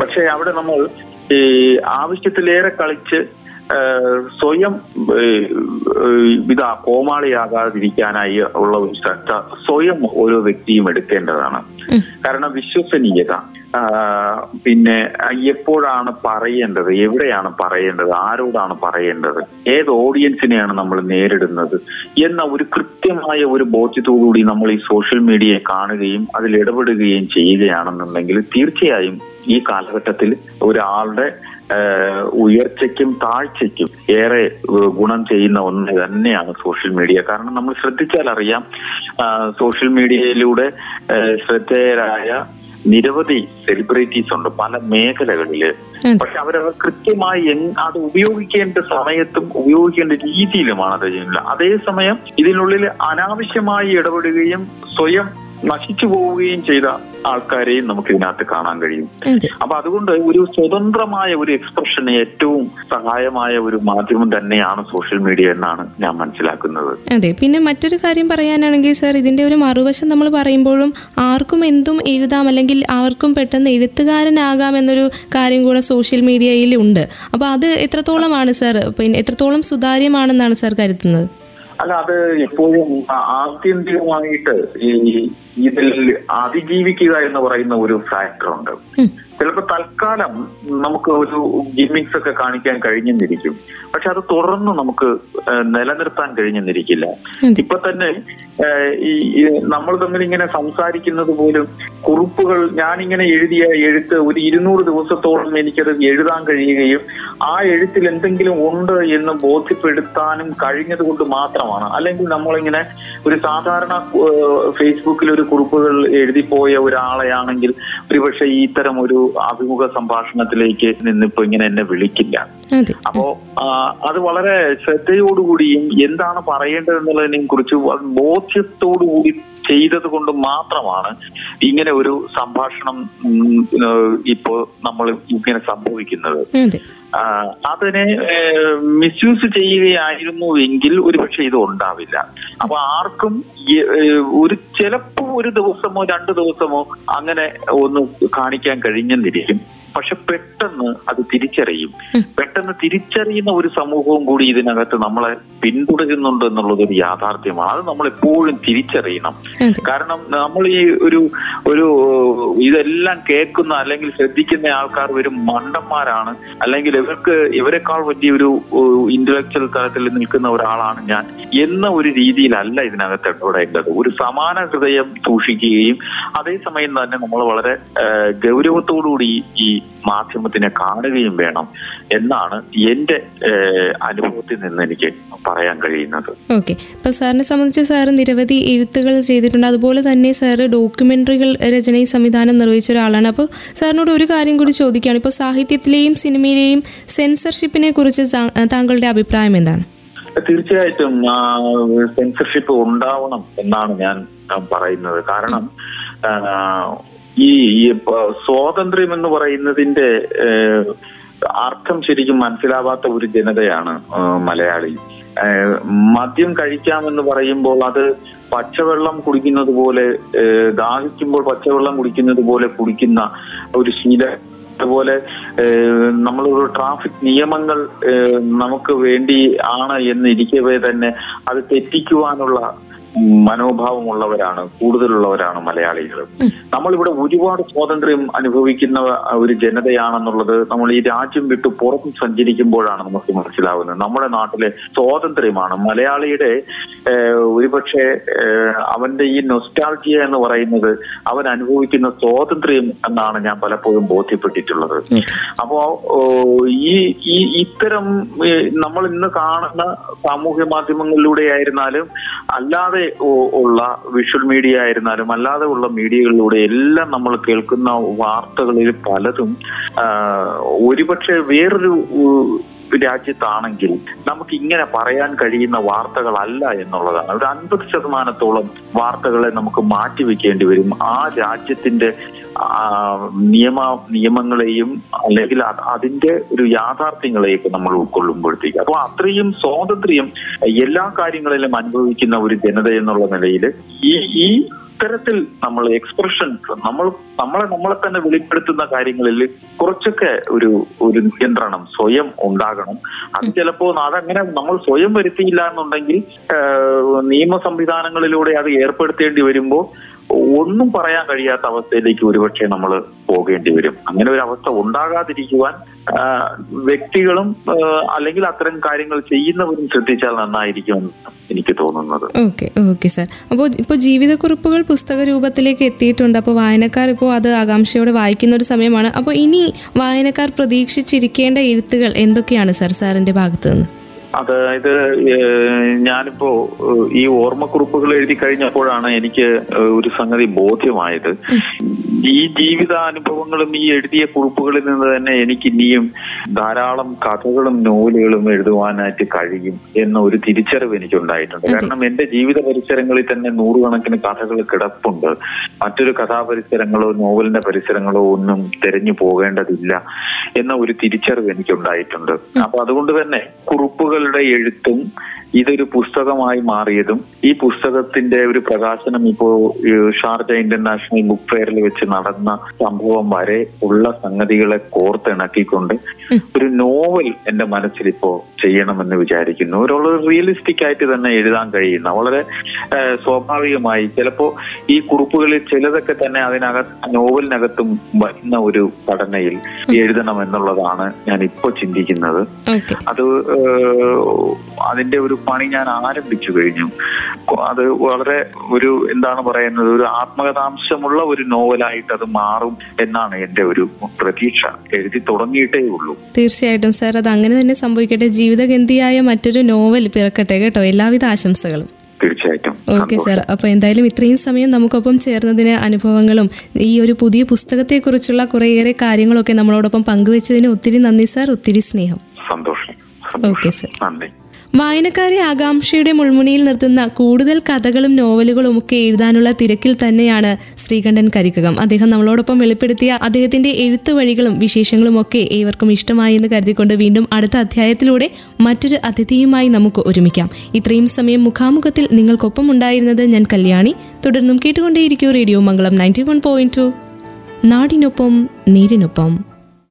പക്ഷേ അവിടെ നമ്മൾ ഈ ആവശ്യത്തിലേറെ കളിച്ച് സ്വയം ഇതാ കോമാളിയാകാതിരിക്കാനായി ഉള്ള ഒരു ശ്രദ്ധ സ്വയം ഓരോ വ്യക്തിയും എടുക്കേണ്ടതാണ്. കാരണം വിശ്വസനീയത. പിന്നെ എപ്പോഴാണ് പറയേണ്ടത്? എവിടെയാണ് പറയേണ്ടത്? ആരോടാണ് പറയേണ്ടത്? ഏത് ഓഡിയൻസിനെയാണ് നമ്മൾ നേരിടുന്നത്? എന്ന ഒരു കൃത്യമായ ഒരു ബോധ്യത്തോടുകൂടി നമ്മൾ ഈ സോഷ്യൽ മീഡിയയെ കാണുകയും അതിൽ ഇടപെടുകയും ചെയ്യുകയാണെന്നുണ്ടെങ്കിൽ തീർച്ചയായും ഈ കാലഘട്ടത്തിൽ ഒരാളുടെ ഉയർച്ചയ്ക്കും താഴ്ചയ്ക്കും ഏറെ ഗുണം ചെയ്യുന്ന ഒന്ന് തന്നെയാണ് സോഷ്യൽ മീഡിയ. കാരണം നമ്മൾ ശ്രദ്ധിച്ചാൽ അറിയാം സോഷ്യൽ മീഡിയയിലൂടെ ശ്രദ്ധേയരായ നിരവധി സെലിബ്രിറ്റീസ് ഉണ്ട് പല മേഖലകളിൽ. പക്ഷെ അവരവർ കൃത്യമായി അത് ഉപയോഗിക്കേണ്ട സമയത്തും ഉപയോഗിക്കേണ്ട രീതിയിലുമാണ് അത് ചെയ്യുന്നത്. അതേസമയം ഇതിനുള്ളിൽ അനാവശ്യമായി ഇടപെടുകയും സ്വയം നശിച്ചു പോവുകയും ചെയ്ത ആൾക്കാരെയും നമുക്ക് ഇതിനകത്ത് കാണാൻ കഴിയും. അപ്പൊ അതുകൊണ്ട് ഒരു സ്വതന്ത്രമായ ഒരു എക്സ്പ്രഷന് ഏറ്റവും സഹായമായ ഒരു മാധ്യമം തന്നെയാണ് സോഷ്യൽ മീഡിയ എന്നാണ് ഞാൻ മനസ്സിലാക്കുന്നത്. അതെ. പിന്നെ മറ്റൊരു കാര്യം പറയാനാണെങ്കിൽ സാർ ഇതിന്റെ ഒരു മറുവശം നമ്മൾ പറയുമ്പോഴും ആർക്കും എന്തും എഴുതാം അല്ലെങ്കിൽ ആർക്കും പെട്ടെന്ന് എഴുത്തുകാരനാകാം എന്നൊരു കാര്യം കൂടെ സോഷ്യൽ മീഡിയയിൽ ഉണ്ട്. അപ്പൊ അത് എത്രത്തോളമാണ് സാർ പിന്നെ എത്രത്തോളം സുതാര്യമാണെന്നാണ് സാർ കരുതുന്നത്? അല്ല അത് എപ്പോഴും ആത്യന്തികമായിട്ട് ഈ ഇതിൽ അതിജീവിക്കുക എന്ന് പറയുന്ന ഒരു ഫാക്ടറുണ്ട്. ചിലപ്പോൾ തൽക്കാലം നമുക്ക് ഒരു ഗിമ്മിക്സ് ഒക്കെ കാണിക്കാൻ കഴിഞ്ഞെന്നിരിക്കും. പക്ഷെ അത് തുടർന്ന് നമുക്ക് നിലനിർത്താൻ കഴിഞ്ഞെന്നിരിക്കില്ല. ഇപ്പൊ തന്നെ ഈ നമ്മൾ തമ്മിൽ ഇങ്ങനെ സംസാരിക്കുന്നത് പോലും കുറിപ്പുകൾ ഞാനിങ്ങനെ എഴുതിയ എഴുത്ത് ഒരു ഇരുന്നൂറ് ദിവസത്തോളം എനിക്കത് എഴുതാൻ കഴിയുകയും ആ എഴുത്തിൽ എന്തെങ്കിലും ഉണ്ട് എന്ന് ബോധ്യപ്പെടുത്താനും കഴിഞ്ഞത് കൊണ്ട് മാത്രമാണ്. അല്ലെങ്കിൽ നമ്മളിങ്ങനെ ഒരു സാധാരണ ഫേസ്ബുക്കിൽ ഒരു കുറിപ്പുകൾ എഴുതിപ്പോയ ഒരാളെയാണെങ്കിൽ ഒരുപക്ഷെ ഈ ഇത്തരം ഒരു അഭിമുഖ സംഭാഷണത്തിലേക്ക് നിന്നിപ്പോ ഇങ്ങനെ എന്നെ വിളിക്കില്ല. അപ്പോ അത് വളരെ ശ്രദ്ധയോടുകൂടിയും എന്താണ് പറയേണ്ടതെന്നുള്ളതിനെ കുറിച്ച് വ- ബോധ്യത്തോടുകൂടി ചെയ്തത് കൊണ്ട് മാത്രമാണ് ഇങ്ങനെ ഒരു സംഭാഷണം ഇപ്പോൾ ഇപ്പോ നമ്മൾ ഇങ്ങനെ സംഭവിക്കുന്നത്. അതിനെ മിസ്യൂസ് ചെയ്യുകയായിരുന്നു എങ്കിൽ ഒരുപക്ഷെ ഇത് ഉണ്ടാവില്ല. അപ്പൊ ആർക്കും ഒരു ചിലപ്പോ ഒരു ദിവസമോ രണ്ട് ദിവസമോ അങ്ങനെ ഒന്ന് കാണിക്കാൻ കഴിഞ്ഞെന്നിരിക്കും. പക്ഷെ പെട്ടെന്ന് അത് തിരിച്ചറിയും. പെട്ടെന്ന് തിരിച്ചറിയുന്ന ഒരു സമൂഹവും കൂടി ഇതിനകത്ത് നമ്മളെ പിന്തുടരുന്നുണ്ട് എന്നുള്ളത് ഒരു യാഥാർത്ഥ്യമാണ്. അത് നമ്മൾ എപ്പോഴും തിരിച്ചറിയണം കാരണം നമ്മൾ ഈ ഒരു ഒരു ഇതെല്ലാം കേൾക്കുന്ന അല്ലെങ്കിൽ ശ്രദ്ധിക്കുന്ന ആൾക്കാർ വരും മണ്ടന്മാരാണ്. അല്ലെങ്കിൽ ഇവർക്ക് ഇവരെക്കാൾ വലിയ ഒരു ഇന്റലക്ച്വൽ തലത്തിൽ നിൽക്കുന്ന ഒരാളാണ് ഞാൻ എന്ന ഒരു രീതിയിലല്ല ഇതിനകത്ത് ഇടപെടേണ്ടത്. ഒരു സമാന ഹൃദയം സൂക്ഷിക്കുകയും അതേസമയം തന്നെ നമ്മൾ വളരെ ഗൗരവത്തോടുകൂടി ഈ മാധ്യമത്തിനെ കാണുകയും വേണം എന്നാണ് എന്റെ ഏഹ്, അനുഭവത്തിൽ നിന്ന് എനിക്ക് പറയാൻ കഴിയുന്നത്. ഓക്കെ. അപ്പൊ സാറിനെ സംബന്ധിച്ച് സാർ നിരവധി എഴുത്തുകൾ ചെയ്തിട്ടുണ്ട്. അതുപോലെ തന്നെ സാറ് ഡോക്യുമെന്ററികൾ രചനയും സംവിധാനം നിർവഹിച്ച ഒരാളാണ്. അപ്പോൾ സാറിനോട് ഒരു കാര്യം കൂടി ചോദിക്കുകയാണ്. ഇപ്പോൾ സാഹിത്യത്തിലെയും സിനിമയിലെയും സെൻസർഷിപ്പിനെ കുറിച്ച് താങ്കളുടെ അഭിപ്രായം എന്താണ്? തീർച്ചയായിട്ടും സെൻസർഷിപ്പ് ഉണ്ടാവണം എന്നാണ് ഞാൻ പറയുന്നത്. കാരണം ഈ സ്വാതന്ത്ര്യം എന്ന് പറയുന്നതിന്റെ അർത്ഥം ശരിക്കും മനസ്സിലാവാത്ത ഒരു ജനതയാണ് മലയാളി. മദ്യം കഴിക്കാമെന്ന് പറയുമ്പോൾ അത് പച്ചവെള്ളം കുടിക്കുന്നത് പോലെ ദാഹിക്കുമ്പോൾ പച്ചവെള്ളം കുടിക്കുന്നത് പോലെ കുടിക്കുന്ന ഒരു ശീല. അതുപോലെ നമ്മളൊരു ട്രാഫിക് നിയമങ്ങൾ നമുക്ക് വേണ്ടി ആണ് എന്ന് ഇരിക്കവേ തന്നെ അത് തെറ്റിക്കുവാനുള്ള മനോഭാവമുള്ളവരാണ് കൂടുതലുള്ളവരാണ് മലയാളികൾ. നമ്മളിവിടെ ഒരുപാട് സ്വാതന്ത്ര്യം അനുഭവിക്കുന്ന ഒരു ജനതയാണെന്നുള്ളത് നമ്മൾ ഈ രാജ്യം വിട്ട് പുറത്ത് സഞ്ചരിക്കുമ്പോഴാണ് നമുക്ക് മനസ്സിലാവുന്നത്. നമ്മുടെ നാട്ടിലെ സ്വാതന്ത്ര്യമാണ്. മലയാളിയുടെ ഒരുപക്ഷെ അവന്റെ ഈ നൊസ്റ്റാൾജിയ എന്ന് പറയുന്നത് അവൻ അനുഭവിക്കുന്ന സ്വാതന്ത്ര്യം എന്നാണ് ഞാൻ പലപ്പോഴും ബോധ്യപ്പെട്ടിട്ടുള്ളത്. അപ്പോ ഈ ഈ ഇത്തരം നമ്മൾ ഇന്ന് കാണുന്ന സാമൂഹ്യ മാധ്യമങ്ങളിലൂടെ ആയിരുന്നാലും അല്ലാതെ ഉള്ള വിഷ്വൽ മീഡിയ ആയിരുന്നാലും അല്ലാതെ ഉള്ള മീഡിയകളിലൂടെ എല്ലാം നമ്മൾ കേൾക്കുന്ന വാർത്തകളിൽ പലതും ഒരുപക്ഷെ വേറൊരു രാജ്യത്താണെങ്കിൽ നമുക്ക് ഇങ്ങനെ പറയാൻ കഴിയുന്ന വാർത്തകളല്ല എന്നുള്ളതാണ്. ഒരു അൻപത് ശതമാനത്തോളം വാർത്തകളെ നമുക്ക് മാറ്റിവെക്കേണ്ടി വരും ആ രാജ്യത്തിന്റെ നിയമ നിയമങ്ങളെയും അല്ലെങ്കിൽ അതിന്റെ ഒരു യാഥാർത്ഥ്യങ്ങളെയൊക്കെ നമ്മൾ ഉൾക്കൊള്ളുമ്പോഴത്തേക്ക്. അപ്പോൾ അത്രയും സ്വാതന്ത്ര്യം എല്ലാ കാര്യങ്ങളിലും അനുഭവിക്കുന്ന ഒരു ജനത എന്നുള്ള നിലയിൽ ഈ ഈ ഇത്തരത്തിൽ നമ്മൾ എക്സ്പ്രഷൻ നമ്മൾ നമ്മളെ നമ്മളെ തന്നെ വെളിപ്പെടുത്തുന്ന കാര്യങ്ങളിൽ കുറച്ചൊക്കെ ഒരു ഒരു നിയന്ത്രണം സ്വയം ഉണ്ടാകണം. അത് ചിലപ്പോ അതങ്ങനെ നമ്മൾ സ്വയം വരുത്തിയില്ല എന്നുണ്ടെങ്കിൽ നിയമ സംവിധാനങ്ങളിലൂടെ അത് ഏർപ്പെടുത്തേണ്ടി വരുമ്പോൾ ഒന്നും പറയാൻ കഴിയാത്ത അവസ്ഥയിലേക്ക് ഒരുപക്ഷെ നമ്മൾ പോകേണ്ടി വരും. അങ്ങനെ ഒരു അവസ്ഥ ഉണ്ടാകാതിരിക്കുവാൻ വ്യക്തികളും അല്ലെങ്കിൽ അത്തരം കാര്യങ്ങൾ ചെയ്യുന്നവരും ശ്രദ്ധിച്ചാൽ നന്നായിരിക്കുമെന്ന് എനിക്ക് തോന്നുന്നത്. Okay okay sir. അപ്പോൾ ഇപ്പോൾ ജീവിതക്കുറിപ്പുകൾ പുസ്തക രൂപത്തിലേക്ക് എത്തിയിട്ടുണ്ട്. അപ്പോൾ വായനക്കാർ ഇപ്പോൾ അത് ആകാംക്ഷയോടെ വായിക്കുന്ന ഒരു സമയമാണ്. അപ്പോൾ ഇനി വായനക്കാർ പ്രതീക്ഷിച്ചിരിക്കേണ്ട എഴുത്തുകൾ എന്തൊക്കെയാണ് സാർ സാറിന്റെ ഭാഗത്ത് നിന്ന് അതായത് ഞാനിപ്പോ ഈ ഓർമ്മക്കുറിപ്പുകൾ എഴുതി കഴിഞ്ഞപ്പോഴാണ് എനിക്ക് ഒരു സംഗതി ബോധ്യമായത്. ഈ ജീവിതാനുഭവങ്ങളും ഈ എഴുതിയ കുറിപ്പുകളിൽ നിന്ന് തന്നെ എനിക്ക് ഇനിയും ധാരാളം കഥകളും നോവലുകളും എഴുതുവാനായിട്ട് കഴിയും എന്ന ഒരു തിരിച്ചറിവ് എനിക്കുണ്ടായിട്ടുണ്ട്. കാരണം എന്റെ ജീവിത പരിസരങ്ങളിൽ തന്നെ നൂറുകണക്കിന് കഥകൾ കിടപ്പുണ്ട്. മറ്റൊരു കഥാപരിസരങ്ങളോ നോവലിന്റെ പരിസരങ്ങളോ ഒന്നും തെരഞ്ഞു പോകേണ്ടതില്ല എന്ന ഒരു തിരിച്ചറിവ് എനിക്കുണ്ടായിട്ടുണ്ട്. അപ്പൊ അതുകൊണ്ട് തന്നെ കുറിപ്പുകളുടെ എഴുത്തും ഇതൊരു പുസ്തകമായി മാറിയതും ഈ പുസ്തകത്തിന്റെ ഒരു പ്രകാശനം ഇപ്പോ ഷാർജ ഇന്റർനാഷണൽ ബുക്ക് ഫെയറിൽ വെച്ച് നടന്ന സംഭവം വരെ ഉള്ള സംഗതികളെ കോർത്തിണക്കിക്കൊണ്ട് ഒരു നോവൽ എന്റെ മനസ്സിൽ ഇപ്പോ ചെയ്യണമെന്ന് വിചാരിക്കുന്നു. ഒരു റിയലിസ്റ്റിക് ആയിട്ട് തന്നെ എഴുതാൻ കഴിയുന്ന വളരെ സ്വാഭാവികമായി ചിലപ്പോ ഈ കുറിപ്പുകളിൽ ചിലതൊക്കെ തന്നെ അതിനകത്ത് നോവലിനകത്തും വരുന്ന ഒരു ഘടനയിൽ എഴുതണം എന്നുള്ളതാണ് ഞാൻ ഇപ്പോ ചിന്തിക്കുന്നത് അത് അതിന്റെ ഒരു പണി ഞാൻ ആരംഭിച്ചു കഴിഞ്ഞു. അത് വളരെ ഒരു എന്താണ് പറയുന്നത് ഒരു ആത്മകഥാംശമുള്ള ഒരു നോവലായിട്ട് അത് മാറും എന്നാണ് എന്റെ ഒരു പ്രതീക്ഷ. എഴുതി തുടങ്ങിയിട്ടേ ഉള്ളൂ. തീർച്ചയായിട്ടും സാർ അത് അങ്ങനെ തന്നെ സംഭവിക്കട്ടെ. ജീവിതഗന്ധിയായ മറ്റൊരു നോവൽ പിറക്കട്ടെ കേട്ടോ. എല്ലാവിധ ആശംസകളും. തീർച്ചയായിട്ടും. ഓക്കെ സാർ അപ്പോൾ എന്തായാലും ഇത്രയും സമയം നമുക്കൊപ്പം ചേർന്നതിന് അനുഭവങ്ങളും ഈ ഒരു പുതിയ പുസ്തകത്തെക്കുറിച്ചുള്ള കുറേയേറെ കാര്യങ്ങളൊക്കെ നമ്മളോടൊപ്പം പങ്കുവച്ചതിന് ഒത്തിരി നന്ദി സാർ ഒത്തിരി സ്നേഹം. സന്തോഷം. Okay sir. നന്ദി. വായനക്കാരെ ആകാംക്ഷയുടെ മുൾമുനയിൽ നിർത്തുന്ന കൂടുതൽ കഥകളും നോവലുകളും ഒക്കെ എഴുതാനുള്ള തിരക്കിൽ തന്നെയാണ് ശ്രീകണ്ഠൻ കരിക്കകം അദ്ദേഹം നമ്മളോടൊപ്പം വെളിപ്പെടുത്തിയ അദ്ദേഹത്തിന്റെ എഴുത്തു വഴികളും വിശേഷങ്ങളും ഒക്കെ ഏവർക്കും ഇഷ്ടമായി എന്ന് കരുതിക്കൊണ്ട് വീണ്ടും അടുത്ത അധ്യായത്തിലൂടെ മറ്റൊരു അതിഥിയുമായി നമുക്ക് ഒരുമിക്കാം. ഇത്രയും സമയം മുഖാമുഖത്തിൽ നിങ്ങൾക്കൊപ്പം ഉണ്ടായിരുന്നത് ഞാൻ കല്യാണി. തുടർന്നും കേട്ടുകൊണ്ടേയിരിക്കും radio Mangalam ninety one point two. നാടിനൊപ്പം നീരിനൊപ്പം.